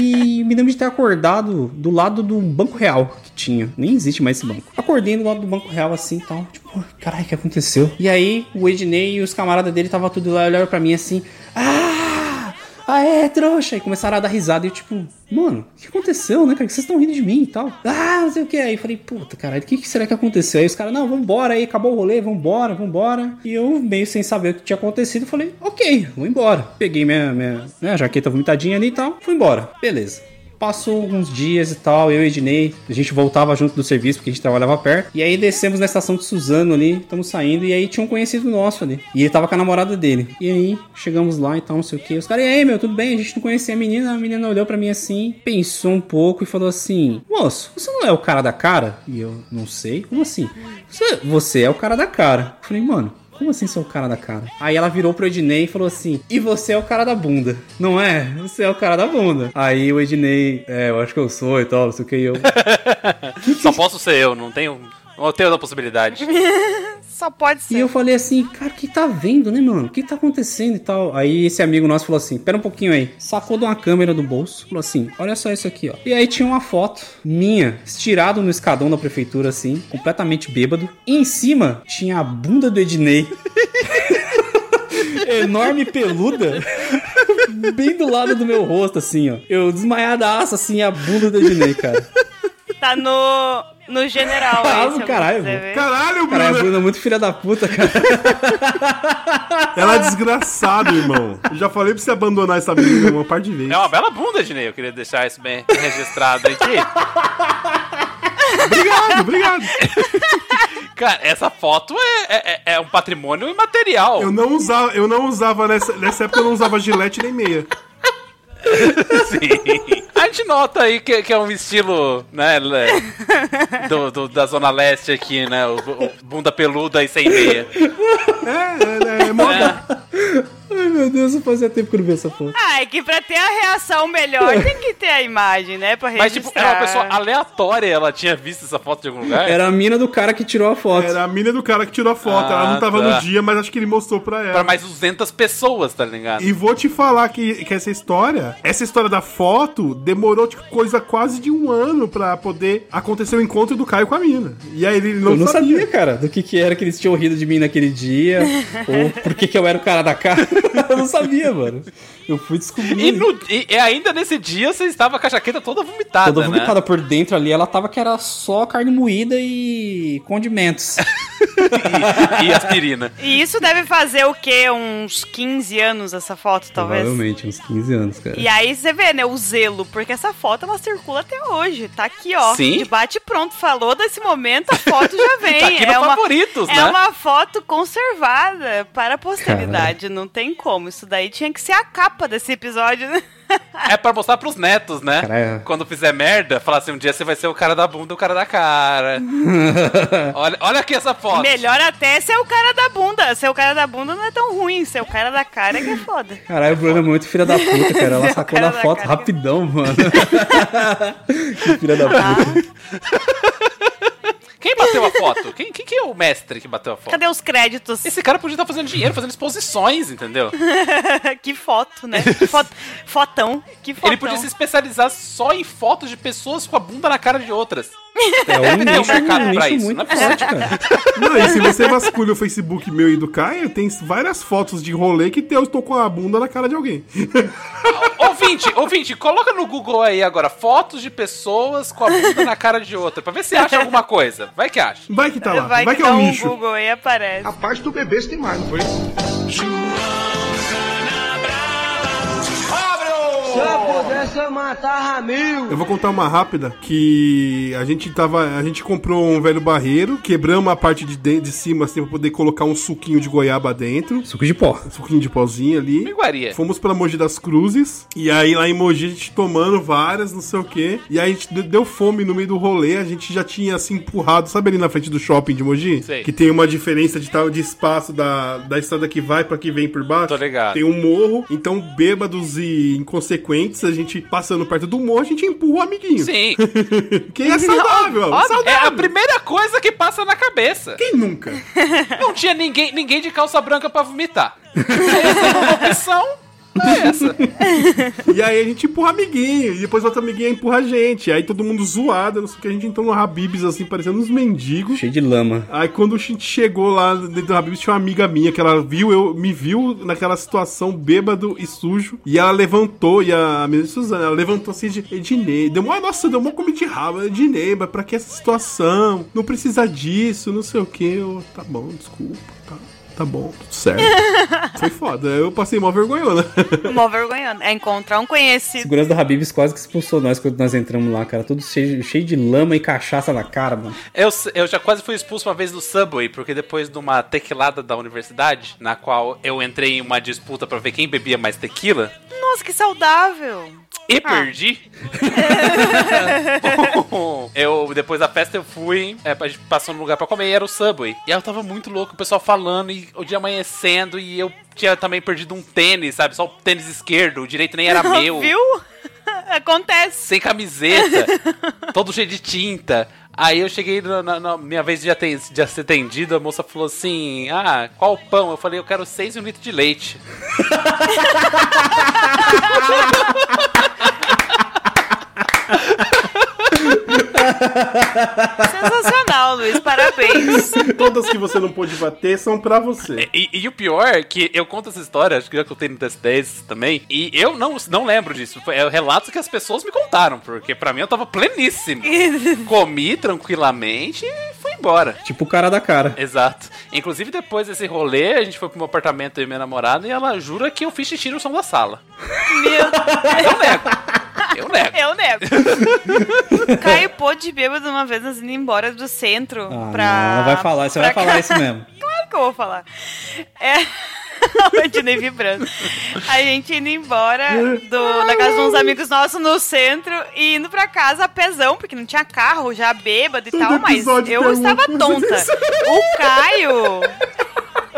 E me lembro de ter acordado do lado do Banco Real que tinha. Nem existe mais esse banco. Acordei do lado do Banco Real assim e tal. Tipo, caralho, o que aconteceu? E aí, o Ednei e os camaradas dele tava tudo lá, olharam pra mim assim. Ah! Ah, é, trouxa! E começaram a dar risada. E eu, tipo, mano, o que aconteceu, né, cara? Que vocês estão rindo de mim e tal. Ah, não sei o que. Aí eu falei, puta, caralho, o que, que será que aconteceu? Aí os caras, não, vambora aí, acabou o rolê, vambora, vambora. E eu, meio sem saber o que tinha acontecido, falei, ok, vou embora. Peguei minha, minha né, jaqueta vomitadinha ali e tal, fui embora. Beleza. Passou alguns dias e tal, eu e Ednei, a gente voltava junto do serviço porque a gente trabalhava perto. E aí descemos na estação de Suzano ali, estamos saindo, e aí tinha um conhecido nosso ali. E ele tava com a namorada dele. E aí chegamos lá e tal, não sei o que. Os caras, e aí, meu, tudo bem? A gente não conhecia a menina. A menina olhou pra mim assim, pensou um pouco e falou assim: Moço, você não é o cara da cara? E eu, não sei. Como assim? Você, você é o cara da cara. Eu falei, mano. Como assim sou o cara da cara? Aí ela virou pro Ednei e falou assim: E você é o cara da bunda, não é? Você é o cara da bunda. Aí o Ednei, é, eu acho que eu sou e tal, não sei o que. Eu, Só posso ser eu, não tenho, não tenho outra possibilidade. Só pode ser. E eu falei assim, cara, o que tá vendo, né, mano? O que tá acontecendo e tal? Aí esse amigo nosso falou assim: pera um pouquinho aí. Sacou de uma câmera do bolso, falou assim: olha só isso aqui, ó. E aí tinha uma foto minha, estirado no escadão da prefeitura, assim, completamente bêbado. E em cima tinha a bunda do Ednei. Enorme e peluda. Bem do lado do meu rosto, assim, ó. Eu desmaiadaço, assim, a bunda do Ednei, cara. Tá no, no general. Ah, aí, se caralho. Caralho, Cara, a Bruno! Bruna é muito filha da puta, cara. Ela é desgraçada, irmão. Eu já falei pra você abandonar essa menina uma par de vezes. É uma bela bunda, Dinei, eu queria deixar isso bem registrado aqui. Obrigado, obrigado. Cara, essa foto é, é, é um patrimônio imaterial. Eu não usava, eu não usava nessa, nessa época eu não usava gilete nem meia. Sim. A gente nota aí que, que é um estilo, né, do, do- da Zona Leste aqui, né? O, o bunda peluda e sem meia. É, é, é moda. Ai, meu Deus, eu fazia tempo que eu não vi essa foto. Ah, é que pra ter a reação melhor tem que ter a imagem, né? Pra registrar. Mas, tipo, era uma pessoa aleatória, ela tinha visto essa foto de algum lugar? Era a mina do cara que tirou a foto. Era a mina do cara que tirou a foto. ela Ah, não tava tá. no dia, mas acho que ele mostrou pra ela. Pra mais 200 pessoas, tá ligado? E vou te falar que, que essa história, essa história da foto, demorou tipo, coisa quase de um ano pra poder acontecer o encontro do Caio com a mina. E aí ele não, eu não sabia. sabia. cara, do que que era que eles tinham rido de mim naquele dia, ou por que que eu era o cara da cara. eu não sabia, mano. Eu fui descobrir. E, no- e- e ainda nesse dia você estava com a jaqueta toda vomitada, Toda né? vomitada por dentro ali, ela tava que era só carne moída e condimentos. E, e aspirina. E isso deve fazer o quê? Uns 15 anos essa foto, talvez? Provavelmente, uns 15 anos, cara. E aí você vê, né, o zelo, porque essa foto ela circula até hoje. Tá aqui, ó. Sim. De bate e pronto. Falou desse momento, a foto já vem. Tá aqui no é uma, favoritos, é né? uma foto conservada para a posteridade. Não tem como. Isso daí tinha que ser a capa desse episódio, né? É pra mostrar pros netos, né? Caralho. Quando fizer merda, falar assim, um dia você vai ser o cara da bunda e o cara da cara. olha, olha aqui essa foto. Melhor até ser o cara da bunda. Ser o cara da bunda não é tão ruim. Ser o cara da cara é que é foda. Caralho, o Bruno é muito filha da puta, cara. Ela É sacou da da foto cara. rapidão, mano. que filha da puta. Quem bateu a foto? Quem, quem que é o mestre que bateu a foto? Cadê os créditos? Esse cara podia estar fazendo dinheiro, fazendo exposições, entendeu? que foto, né? Que foto, fotão. Que fotão. Ele podia se especializar só em fotos de pessoas com a bunda na cara de outras. É um Deve um nicho, mercado um pra nicho isso, muito não é forte, cara. Não, e se você vasculha o Facebook meu e do Caio, tem várias fotos de rolê que eu estou com a bunda na cara de alguém. Ouvinte, ouvinte, coloca no Google aí agora fotos de pessoas com a bunda na cara de outra, pra ver se acha alguma coisa. Vai que acha. Vai que tá lá, Vai, vai, que, que é dá um um nicho. Google e aparece. A parte do bebê tem mais, não foi isso? Se eu pudesse, eu matava mil. Eu vou contar uma rápida que a gente tava. A gente comprou um velho barreiro, quebramos a parte de, dentro, de cima assim pra poder colocar um suquinho de goiaba dentro. Suco de pó. Um suquinho de pozinho ali. Iguaria. Fomos pra Mogi das Cruzes. E aí lá em Mogi a gente tomando várias, não sei o quê. E aí a gente de- deu fome no meio do rolê. A gente já tinha assim empurrado, sabe ali na frente do shopping de Mogi? Sei. Que tem uma diferença de, tal- de espaço da, da estrada que vai pra que vem por baixo. Tô ligado. Tem um morro. Então, bêbados e inconsequentes, a gente passando perto do morro, a gente empurra o amiguinho. Sim. Que é saudável. Óbvio, saudável. É a primeira coisa que passa na cabeça. Quem nunca? Não tinha ninguém, ninguém de calça branca pra vomitar. Essa é uma opção. É essa. E aí a gente empurra amiguinho, e depois outro amiguinho empurra a gente. Aí todo mundo zoado, não sei o que, a gente entrou no Habibs assim, parecendo uns mendigos. Cheio de lama. Aí quando a gente chegou lá dentro do Habibs, tinha uma amiga minha que ela viu, eu me viu naquela situação bêbado e sujo. E ela levantou, e a menina Suzana, ela levantou assim de Ednei. Deu uma, nossa, deu uma comida de rabo, Ednei, mas pra que essa situação? Não precisa disso, não sei o que. Eu, tá bom, desculpa, tá. Bom, tudo certo. Foi foda. Eu passei mal vergonhona. Mó vergonhando. É encontrar um conhecido. Segurança do Habibs quase que expulsou nós quando nós entramos lá, cara. Tudo cheio, cheio de lama e cachaça na cara, mano. Eu, eu já quase fui expulso uma vez do Subway, porque depois de uma tequilada da universidade, na qual eu entrei em uma disputa pra ver quem bebia mais tequila, Nossa, que saudável. e Ah. perdi. eu, depois da festa, eu fui, é, a gente passou num lugar pra comer e era o Subway. E aí eu tava muito louco, o pessoal falando, e o dia amanhecendo, e eu tinha também perdido um tênis, sabe? Só o tênis esquerdo, o direito nem era meu. Viu? Acontece. Sem camiseta, todo cheio de tinta. Aí eu cheguei na, na- na minha vez de, aten- de ser atendido, a moça falou assim: Ah, qual pão? Eu falei, eu quero seis e um litro de leite. Sensacional, Luiz. Parabéns. Todas que você não pôde bater são pra você. E, e o pior é que eu conto essa história, acho que já contei no DS10 também, e eu não, não lembro disso. Foi- É o relato que as pessoas me contaram, porque pra mim eu tava pleníssimo. Comi tranquilamente e fui embora. Tipo o cara da cara. Exato. Inclusive, depois desse rolê, a gente foi pro meu apartamento e minha namorada e ela jura que eu fiz xixi no som da sala. Meu Eu nego. Eu nego. Eu nego. Caio pôde bêbado uma vez nós indo embora do centro Ah, pra. não, vai falar, você vai falar isso mesmo. Claro que eu vou falar. É. o Ednei vibrando. A gente indo embora do, da casa de uns amigos nossos no centro e indo pra casa a pezão, porque não tinha carro, já bêbado e Todo tal, mas eu estava tonta. O Caio.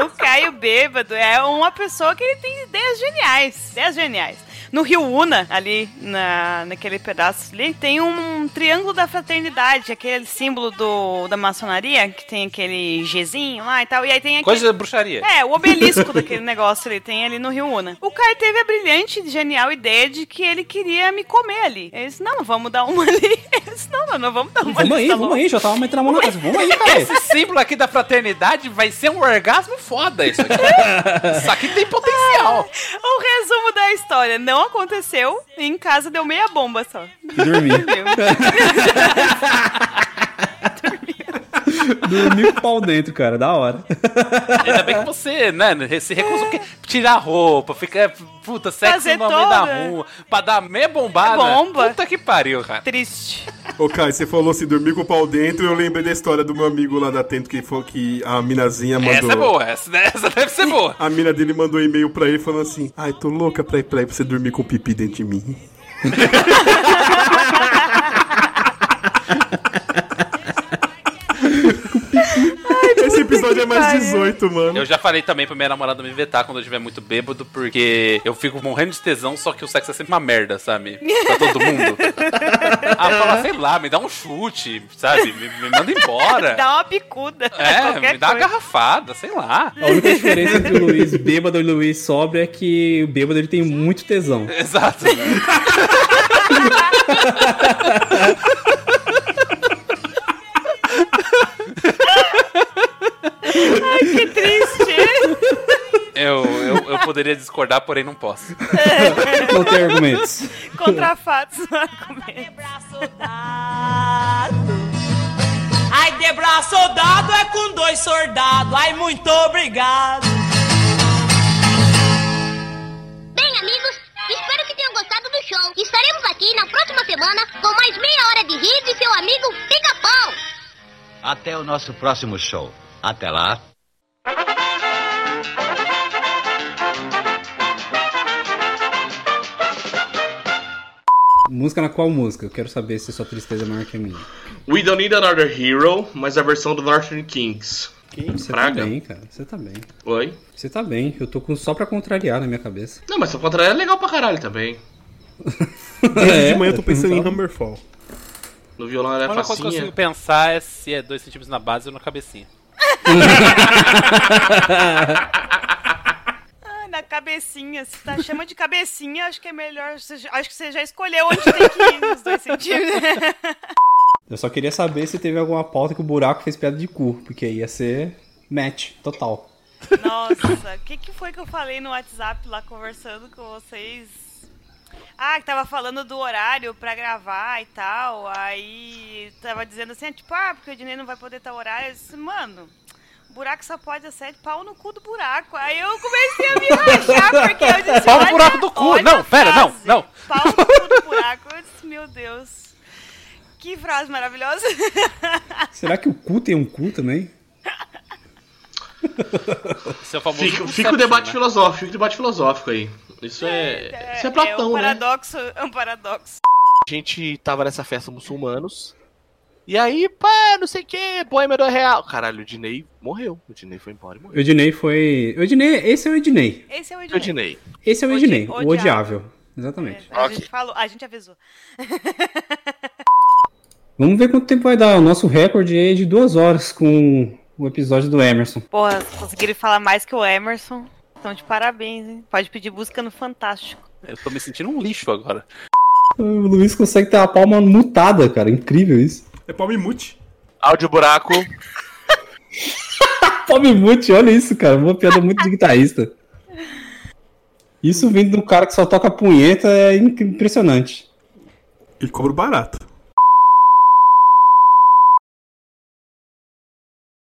O Caio bêbado é uma pessoa que ele tem ideias geniais. Ideias geniais. No Rio Una, ali na, naquele pedaço ali, tem um triângulo da fraternidade, aquele símbolo do, da maçonaria, que tem aquele Gzinho lá e tal. E aí tem aquele. Coisa de bruxaria. É, o obelisco daquele negócio ali, tem ali no Rio Una. O Caio teve a brilhante, genial ideia de que ele queria me comer ali. Ele disse, não, vamos dar uma ali. Eu disse, não, não, não vamos dar uma Vamos ali. aí, tá vamos louco?" aí, já tava metendo a mão na casa. Vamos aí, cara. Esse símbolo aqui da fraternidade vai ser um orgasmo foda, isso aqui. Isso aqui tem potencial. O resumo da história não aconteceu e em casa deu meia bomba só. Dormir. Dormir com o pau dentro, cara, da hora. Ainda bem que você, né, se recusou porque tirar a roupa, ficar, puta, sexo Fazer no meio da rua, pra dar meia bombada. Bomba. Puta que pariu, cara. Triste. Ô, Kai, você falou assim, dormir com o pau dentro, eu lembrei da história do meu amigo lá da Tento, que falou que a minazinha mandou... Essa é boa, essa, essa deve ser boa. A mina dele mandou um e-mail pra ele falando assim, ai, tô louca pra ir pra, aí pra você dormir com pipi dentro de mim. Esse episódio episódio é mais pariu. 18, mano. Eu já falei também pra minha namorada me vetar quando eu estiver muito bêbado, porque eu fico morrendo de tesão, só que o sexo é sempre uma merda, sabe? Pra todo mundo. Ah, fala, sei lá, me dá um chute, sabe? Me, me manda embora. Dá uma picuda. É, me dá uma coisa. garrafada, sei lá. A única diferença entre o Luiz bêbado e o Luiz sóbrio é que o bêbado ele tem muito tesão. Exato. Ai, que triste. Eu, eu, eu poderia discordar, porém não posso. Não tem argumentos. Contra fatos no argumento. Ai, de braço dado é com dois soldados. Ai, muito obrigado. Bem, amigos, espero que tenham gostado do show. Estaremos aqui na próxima semana com mais meia hora de rir de seu amigo Pica-Pau. Até o nosso próximo show. Até lá. Música na qual música? Eu quero saber se sua tristeza é maior que a minha. We Don't Need Another Hero, mas a versão do Northern Kings. Você Praga? tá bem, cara. Você tá bem. Oi? Você tá bem. Eu tô com só pra contrariar na minha cabeça. Não, mas o contrário é legal pra caralho também. Desde de manhã eu tô pensando em então. Hammerfall. No violão ela A é única coisa que eu facinha. consigo pensar é se é 2 centímetros na base ou na cabecinha. Ah, na cabecinha. Se tá chama de cabecinha, acho que é melhor. Acho que você já escolheu onde tem que ir nos dois centímetros. Eu só queria saber se teve alguma pauta que o buraco fez piada de cu, porque ia ser match total. Nossa, o que, que foi que eu falei no WhatsApp lá conversando com vocês? Ah, que tava falando do horário pra gravar e tal. Aí tava dizendo assim, tipo, ah, porque o Dinei não vai poder estar horário. Eu disse, mano, buraco só pode ser de pau no cu do buraco. Aí eu comecei a me rachar, porque eu disse, Pau no buraco do cu! Não, a pera, não, não. Pau no cu do buraco. Eu disse, meu Deus. Que frase maravilhosa. Será que o cu tem um cu também? Esse é o famoso Fica, fica o debate né? filosófico, fica o debate filosófico aí. Isso é. isso é é Platão, um né? paradoxo, é um paradoxo. A gente tava nessa festa muçulmanos. E aí, pá, não sei o que, poema do real. Caralho, o Dinei morreu. O Dinei foi embora e morreu. O Ednei foi. O Ednei, esse é o Ednei. Esse é o O Ednei. Esse é o Ednei, o odiável. odiável. Exatamente. A gente falou, a gente avisou. Vamos ver quanto tempo vai dar. O nosso recorde é de duas horas com o episódio do Emerson. Porra, conseguiram falar mais que o Emerson. Então, de parabéns, hein? Pode pedir busca no Fantástico. Eu tô me sentindo um lixo agora. O Luiz consegue ter a palma mutada, cara. Incrível isso. É palme mute. Áudio buraco. Palme mute, olha isso, cara. Uma piada muito de guitarrista. Isso vindo de um cara que só toca punheta é impressionante. Ele cobra barato.